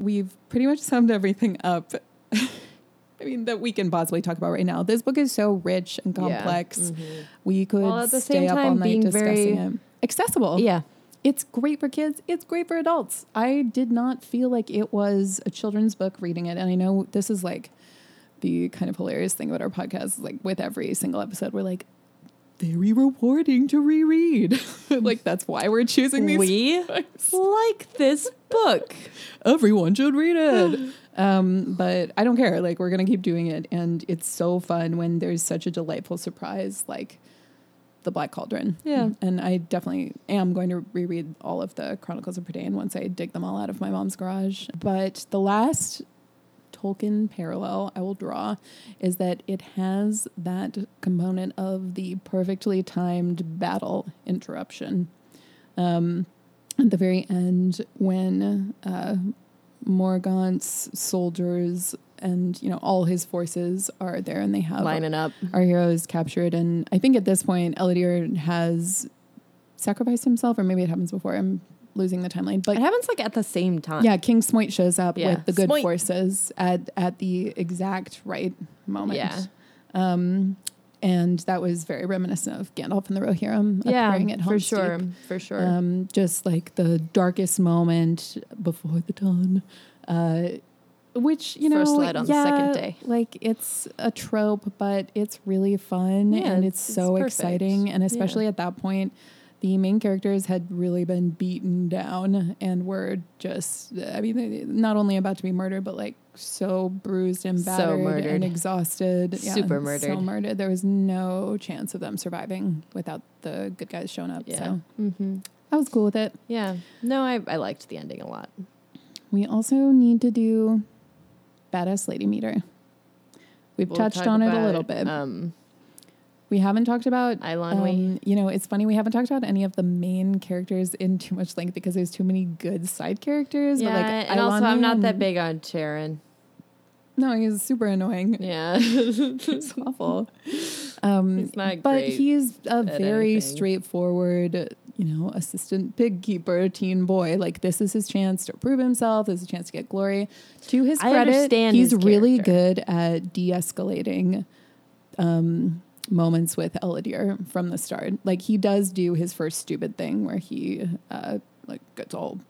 We've pretty much summed everything up. I mean, that we can possibly talk about right now. This book is so rich and Yeah. complex. Mhm. We could the stay up all night discussing it. Accessible. Yeah. It's great for kids. It's great for adults. I did not feel like it was a children's book reading it. And I know this is like the kind of hilarious thing about our podcast is like with every single episode, we're like, very rewarding to reread. like that's why we're choosing these. We books. like this book. Everyone should read it. um, but I don't care. Like we're gonna keep doing it, and it's so fun when there's such a delightful surprise like the Black Cauldron. Yeah. and I definitely am going to reread all of the Chronicles of Prydain once I dig them all out of my mom's garage. But the last Tolkien parallel I will draw is that it has that component of the perfectly timed battle interruption. Um, at the very end, when uh, Morgant's soldiers and you know all his forces are there, and they have Lining up. our hero is captured, and I think at this point Ellidyr has sacrificed himself, or maybe it happens before. I'm losing the timeline, but It happens like at the same time. yeah, King Smoit shows up Yeah, with the good Smoit. forces at at the exact right moment. Yeah. Um, and that was very reminiscent of Gandalf and the Rohirrim Yeah, appearing at for Helm's sure. Deep. For sure. Um, just like the darkest moment before the dawn. Uh, which you know, First light on the yeah, second day. Like it's a trope, but it's really fun Yeah, and it's- it's, so perfect. exciting. And especially at that point, the main characters had really been beaten down and were just, I mean, not only about to be murdered, but like so bruised and So battered murdered. and exhausted. Yeah, Super So murdered. murdered. There was no chance of them surviving without the good guys showing up. yeah. So hmm I was cool with it. Yeah. No, I, I liked the ending a lot. We also need to do Badass Lady Meter. We've We'll touched on it a little bit. Um, we haven't talked about Eilonwy. um, you know, it's funny we haven't talked about any of the main characters in too much length because there's too many good side characters. yeah, but like and also I'm not that big on Taran. No, he's super annoying. Yeah. He's awful. Um, He's not but he's a very anything. straightforward, you know, assistant pig keeper, teen boy. Like this is his chance to prove himself. This is a chance to get glory. To his I credit, he's his really good at de-escalating um, moments with Ellidyr from the start. Like he does do his first stupid thing where he uh, like gets all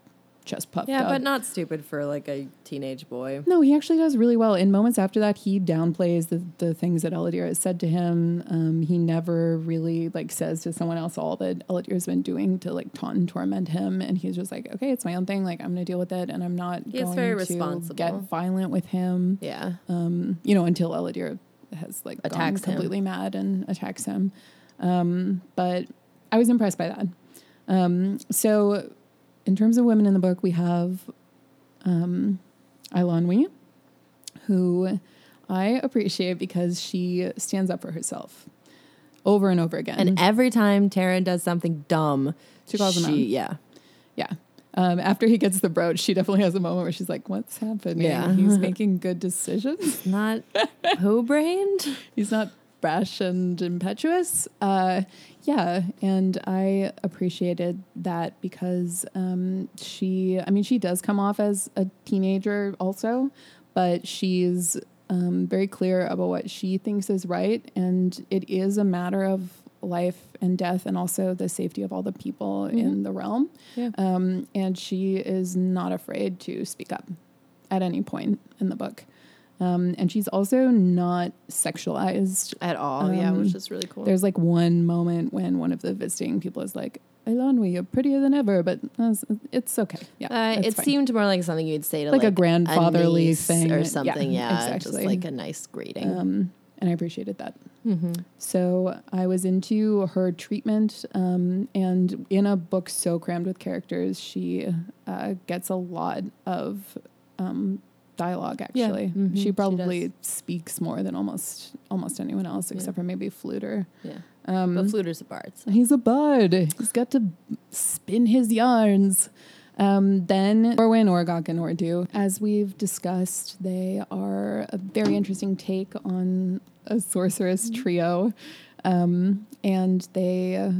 chest puffed yeah, up. but not stupid for like a teenage boy. No, he actually does really well. In moments after that, he downplays the, the things that Ellidyr has said to him. Um, he never really like says to someone else all that Ellidyr's been doing to like taunt and torment him. And he's just like, okay, it's my own thing. Like I'm gonna deal with it, and I'm not He is going very to responsible. get violent with him. Yeah. Um, you know, until Ellidyr has like gone Attacks him. completely mad and attacks him. Um, but I was impressed by that. Um, so, in terms of women in the book, we have um, Eilonwy, who I appreciate because she stands up for herself over and over again. And every time Taran does something dumb, She calls him out. Yeah. yeah. Um, after he gets the brooch, she definitely has a moment where she's like, "What's happening? Yeah. He's making good decisions." Not who brained? he's not brash and impetuous. Uh, yeah, and I appreciated that because um, she, I mean, she does come off as a teenager also, but she's um, very clear about what she thinks is right, and it is a matter of life and death, and also the safety of all the people in the realm. Yeah. Um, and she is not afraid to speak up at any point in the book. Um, and she's also not sexualized. At all. yeah, Um, which is really cool. There's like one moment when one of the visiting people is like, Eilonwy, you're prettier than ever, but uh, it's okay. Yeah. Uh, it fine." seemed more like something you'd say to Like like, a grandfatherly niece thing. or something. Yeah, just exactly. like a nice greeting. Um, and I appreciated that. hmm So I was into her treatment, um, and in a book so crammed with characters, she uh, gets a lot of um, dialogue. Yeah. Actually, Mhm, she she probably does. speaks more than almost almost anyone else, except for maybe Fflewddur. Yeah, Um, but Fflewddur's a bard. so- He's a bud. He's got to spin his yarns. Um, then Orwen, Orgoch, and Orddu. As we've discussed, they are a very interesting take on a sorceress trio. Um, and they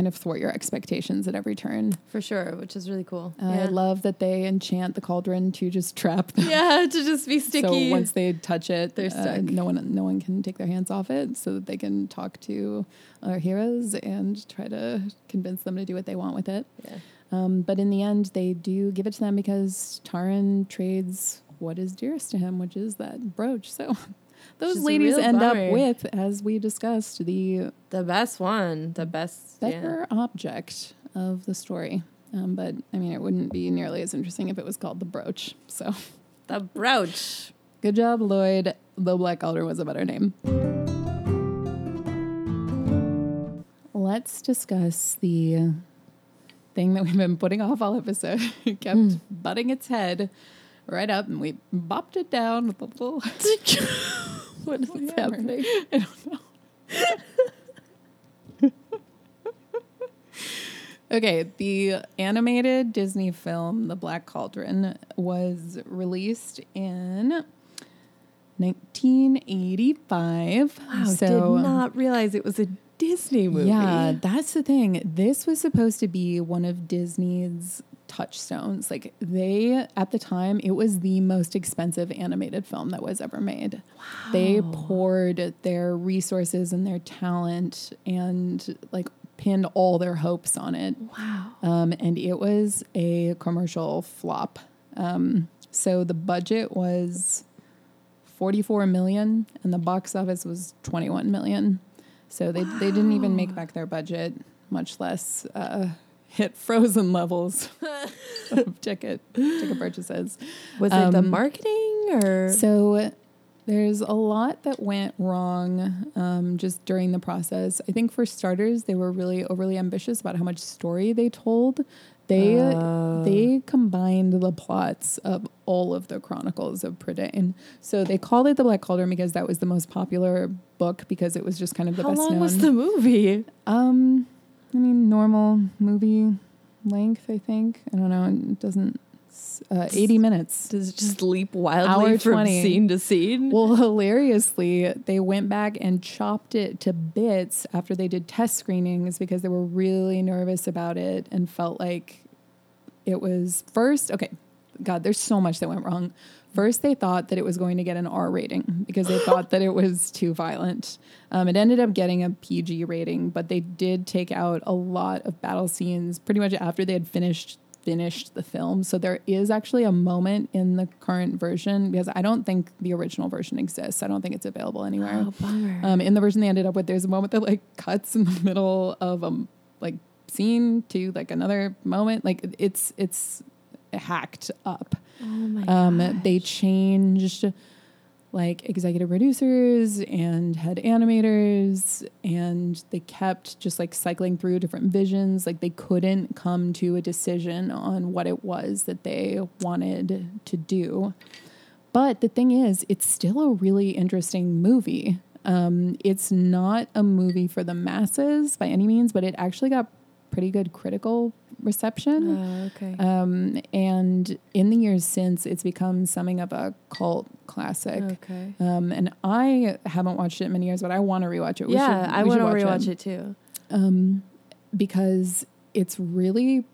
kind of thwart your expectations at every turn. for sure, which is really cool. Uh, I love that they enchant the cauldron to just trap them. yeah, to just be sticky. So once they touch it, They're uh, stuck. no one, no one can take their hands off it, so that they can talk to our heroes and try to convince them to do what they want with it. yeah. Um, but in the end, they do give it to them because Taran trades what is dearest to him, which is that brooch. So those a ladies end bummer. up with, as we discussed, the the best one, the best. yeah. better object of the story. Um, but I mean, it wouldn't be nearly as interesting if it was called the brooch. So. The brooch. Good job, Lloyd. The Black Alder was a better name. Let's discuss the thing that we've been putting off all episode. It kept butting its head right up, and we bopped it down with a little. what is happening? I don't know. okay, the animated Disney film The Black Cauldron was released in 1985. Wow, so did not realize it was a Disney movie. yeah, that's the thing. This was supposed to be one of Disney's touchstones. Like they at the time, it was the most expensive animated film that was ever made. Wow. They poured their resources and their talent and like pinned all their hopes on it. Wow. Um, and it was a commercial flop. Um, so the budget was 44 million and the box office was 21 million. So they, they didn't even make back their budget, much less uh, hit frozen levels of ticket ticket purchases. Was it the Um, marketing or? So there's a lot that went wrong um, just during the process. I think for starters, they were really overly ambitious about how much story they told. They Oh. they combined the plots of all of the chronicles of Prydain. So they called it the Black Cauldron because that was the most popular book because it was just kind of the How best long was the movie? Um, I mean, normal movie length. I think. I don't know. It doesn't uh, 80 minutes. Does it just leap wildly Hour from 20. scene to scene? Well, hilariously, they went back and chopped it to bits after they did test screenings because they were really nervous about it and felt like it was first. Okay, God, there's so much that went wrong. First, they thought that it was going to get an R rating because they thought that it was too violent. Um, it ended up getting a PG rating, but they did take out a lot of battle scenes pretty much after they had finished finished the film. So there is actually a moment in the current version because I don't think the original version exists. I don't think it's available anywhere. Oh, bummer. Um, in the version they ended up with, there's a moment that like cuts in the middle of a like scene to like another moment. Like it's it's hacked up. oh my Um, they changed like executive producers and head animators, and they kept just like cycling through different visions. Like they couldn't come to a decision on what it was that they wanted to do. But the thing is, it's still a really interesting movie. Um, it's not a movie for the masses by any means, but it actually got pretty good critical reception. Oh, okay. Um, and in the years since, it's become something of a cult classic. okay. Um, and I haven't watched it in many years, but I want to rewatch it. We yeah, should- I want to watch rewatch it. too. um, because it's really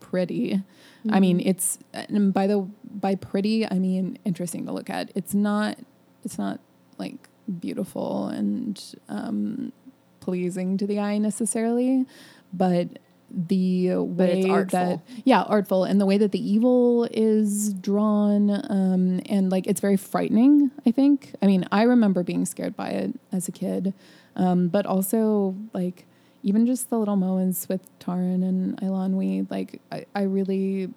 pretty. I mean, it's and by the by pretty, I mean interesting to look at. It's not it's not like beautiful and um, pleasing to the eye necessarily, but the way that yeah artful and the way that the evil is drawn um, and like it's very frightening i think i mean i remember being scared by it as a kid um, but also like even just the little moments with Taran and Eilonwy, like I, I really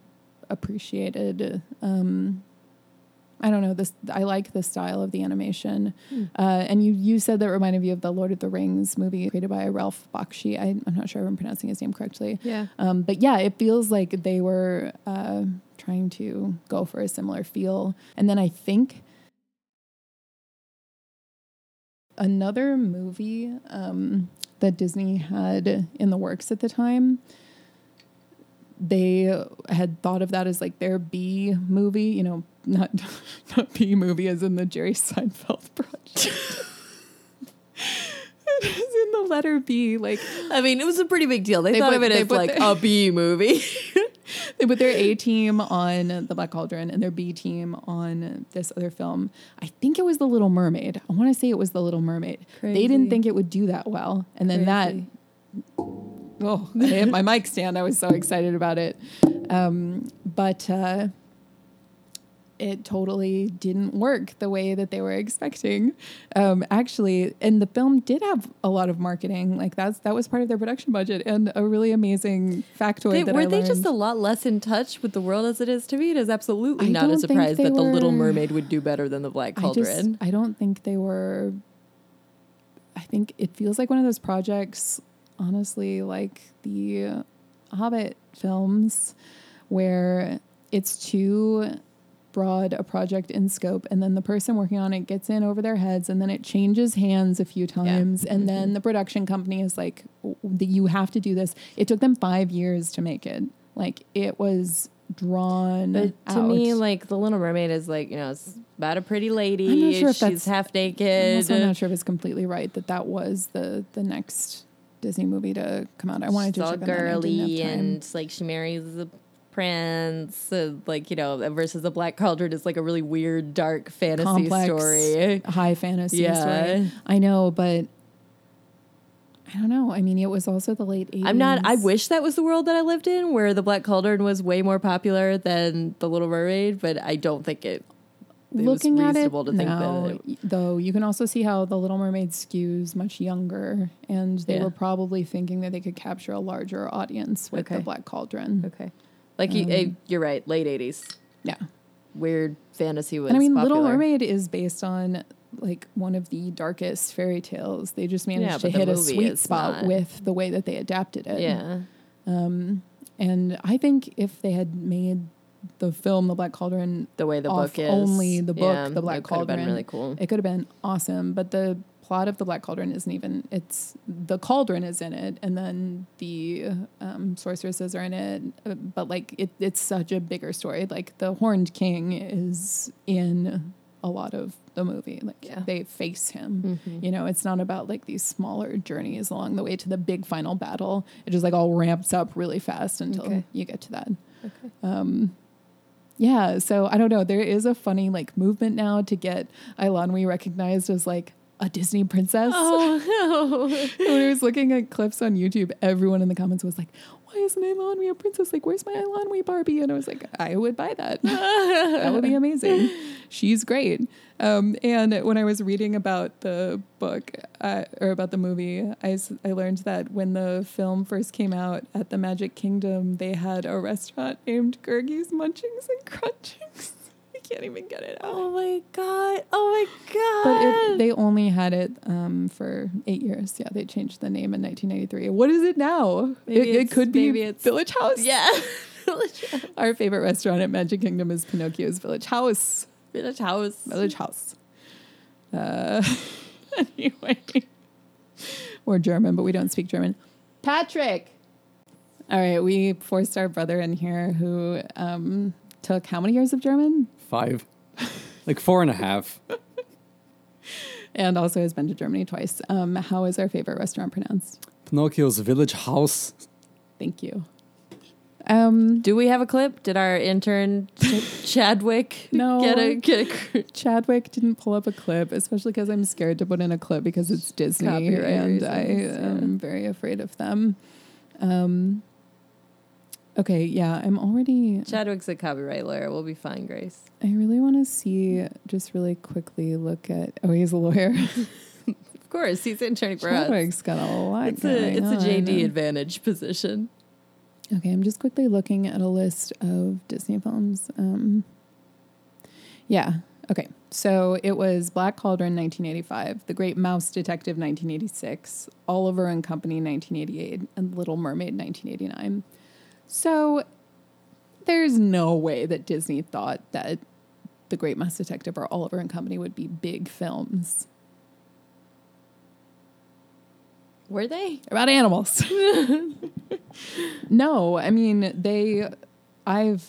appreciated. Um, I don't know this. I like the style of the animation, uh, and you you said that reminded you of the Lord of the Rings movie created by Ralph Bakshi. I, I'm not sure if I'm pronouncing his name correctly. Yeah. Um, but yeah, it feels like they were uh, trying to go for a similar feel. And then I think another movie um, that Disney had in the works at the time, they had thought of that as like their B movie, you know, not not B movie as in the Jerry Seinfeld project. it is in the letter B, like I mean, it was a pretty big deal. They, They thought put- of it as like the- a B movie. they put their A team on the Black Cauldron and their B team on this other film. I think it was The Little Mermaid. I want to say it was The Little Mermaid. They didn't think it would do that well, and then Crazy. that oh, I hit my mic stand. I was so excited about it, um, but. Uh, it totally didn't work the way that they were expecting. Um, actually, and the film did have a lot of marketing. Like that's that was part of their production budget, and a really amazing factoid They, that were I they just a lot less in touch with the world as it is to me? It is absolutely I not a surprise that the Little Mermaid would do better than the Black I just Cauldron. I don't think they were. I think it feels like one of those projects, honestly, like the Hobbit films, where it's too broad a project in scope and then the person working on it gets in over their heads and then it changes hands a few times and mm-hmm. then the production company is like "W- you have to do this. It took them five years to make it. Like it was drawn But to me, like the Little Mermaid is like you know it's about a pretty lady. I'm not sure if She's that's- half naked. I'm also not sure if it's completely right that that was the the next Disney movie to come out. I wanted She's to all check on that and I girly and like she marries the prince. uh, like you know, versus the Black Cauldron is like a really weird, dark fantasy complex story. high fantasy Yeah. story. I know, but I don't know. I mean, it was also the late 80s. I'm not. I wish that was the world that I lived in, where the Black Cauldron was way more popular than the Little Mermaid. But I don't think it. It was Looking at it to think that now, it- though, you can also see how the Little Mermaid skews much younger, and they Yeah. were probably thinking that they could capture a larger audience with the Black Cauldron. Okay, like you, Um, eh, you're right. Late '80s, Yeah. weird fantasy was. And I mean, popular. Little Mermaid is based on like one of the darkest fairy tales. They just managed Yeah, to hit a sweet spot not. with the way that they adapted it. Yeah, Um, and I think if they had made the film The Black Cauldron the way the book is only the book, yeah, The Black have been Cauldron, really cool. it could have been awesome. But the plot of the Black Cauldron isn't even. It's the cauldron is in it, and then the um, sorceresses are in it. uh, But like it, it's such a bigger story. Like the Horned King is in a lot of the movie. Like Yeah. they face him. You know, it's not about like these smaller journeys along the way to the big final battle. It just like all ramps up really fast until Okay. you get to that. Okay. Um, yeah, so I don't know. There is a funny like movement now to get Eilonwy recognized as like a Disney princess. Oh no. when I was looking at clips on YouTube, everyone in the comments was like, "Why isn't Eilonwy a princess? Like, where's my Eilonwy Barbie?" And I was like, "I would buy that. that would be amazing. She's great." Um, and when I was reading about the book uh, or about the movie, I, I learned that when the film first came out at the Magic Kingdom, they had a restaurant named Gurgi's Munchings and Crunchings. I can't even get it out. Oh my god! Oh my god! But it, they only had it um, for eight years. Yeah, they changed the name in 1993. What is it now? Maybe it, it could be maybe it's- Village House. yeah, Village House. Our favorite restaurant at Magic Kingdom is Pinocchio's Village House. village house. Village House. Uh, anyway, we're German, but we don't speak German. Patrick. All right, we forced our brother in here who um, took how many years of German? Five. Like four and a half. And also has been to Germany twice. Um, how is our favorite restaurant pronounced? Pinocchio's village house. Thank you. Um, Do we have a clip? Did our intern Ch- Chadwick No. get a get a cr- Chadwick didn't pull up a clip, especially because I'm scared to put in a clip because it's Disney Copyright and I reasons, yeah. am very afraid of them. Um, okay, yeah, I'm already. Chadwick's a copyright lawyer. We'll be fine, Grace. I really want to see, just really quickly look at. Oh, he's a lawyer. Of course, he's interning for us. Chadwick's got a lot. It's a it's a. JD advantage position. Okay, I'm just quickly looking at a list of Disney films. Um, yeah. Okay. So it was Black Cauldron 1985, The Great Mouse Detective 1986, Oliver and Company 1988, and Little Mermaid 1989. So there's no way that Disney thought that The Great Mouse Detective or Oliver and Company would be big films. Were they? About animals. no, I mean they. I've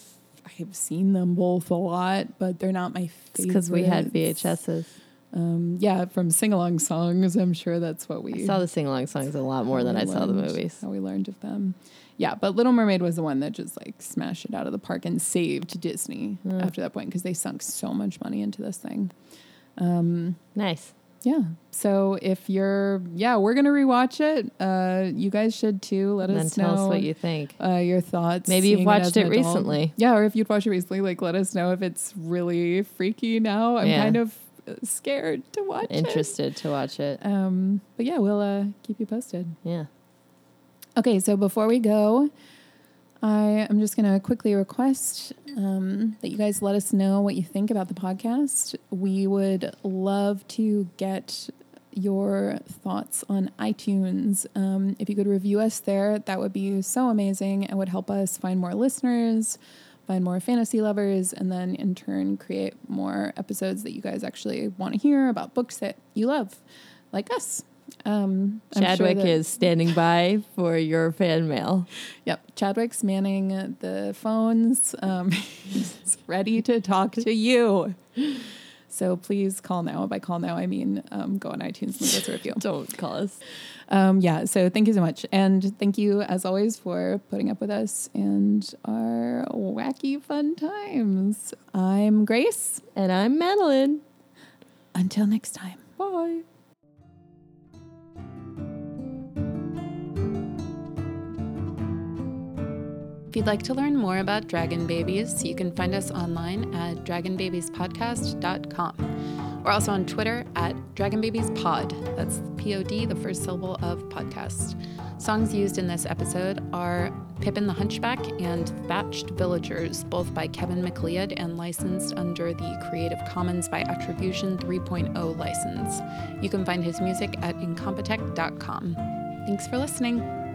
I've seen them both a lot, but they're not my It's because we had. VHSs. Um, yeah, from sing along songs. I'm sure that's what we I saw the sing along songs a lot more than I saw the movies. How we learned of them. Yeah, but Little Mermaid was the one that just like smashed it out of the park and saved Disney Mm. after that point because they sunk so much money into this thing. Um, Nice. yeah. So if you're, yeah, we're gonna rewatch it. Uh, you guys should too. Let And then us tell know us what you think. uh, your thoughts. Maybe you've watched as it recently. Yeah, or if you've watched it recently, like let us know if it's really freaky now. I'm Yeah. kind of uh, scared to watch it. Interested to watch it. Um, but yeah, we'll uh, keep you posted. Yeah. Okay, so before we go, I am just going to quickly request um, that you guys let us know what you think about the podcast. We would love to get your thoughts on iTunes. Um, if you could review us there, that would be so amazing and would help us find more listeners, find more fantasy lovers, and then in turn create more episodes that you guys actually want to hear about books that you love, like us. Um, sure Chadwick that- is standing by for your fan mail. Yep, Chadwick's manning the phones. Um, he's ready to talk to you. So please call now. By call now, I mean um, go on iTunes and leave us a review. Don't call us. Um, yeah, so thank you so much. And thank you, as always, for putting up with us and our wacky fun times. I'm Grace. And I'm Madeline. Until next time. Bye. If you'd like to learn more about Dragon Babies, you can find us online at dragonbabiespodcast.com. We're also on Twitter at dragonbabiespod. That's P O D, the first syllable of podcast. Songs used in this episode are Pippin the Hunchback and Thatched Villagers, both by Kevin MacLeod and licensed under the Creative Commons by Attribution 3.0 license. You can find his music at incompetech.com. Thanks for listening.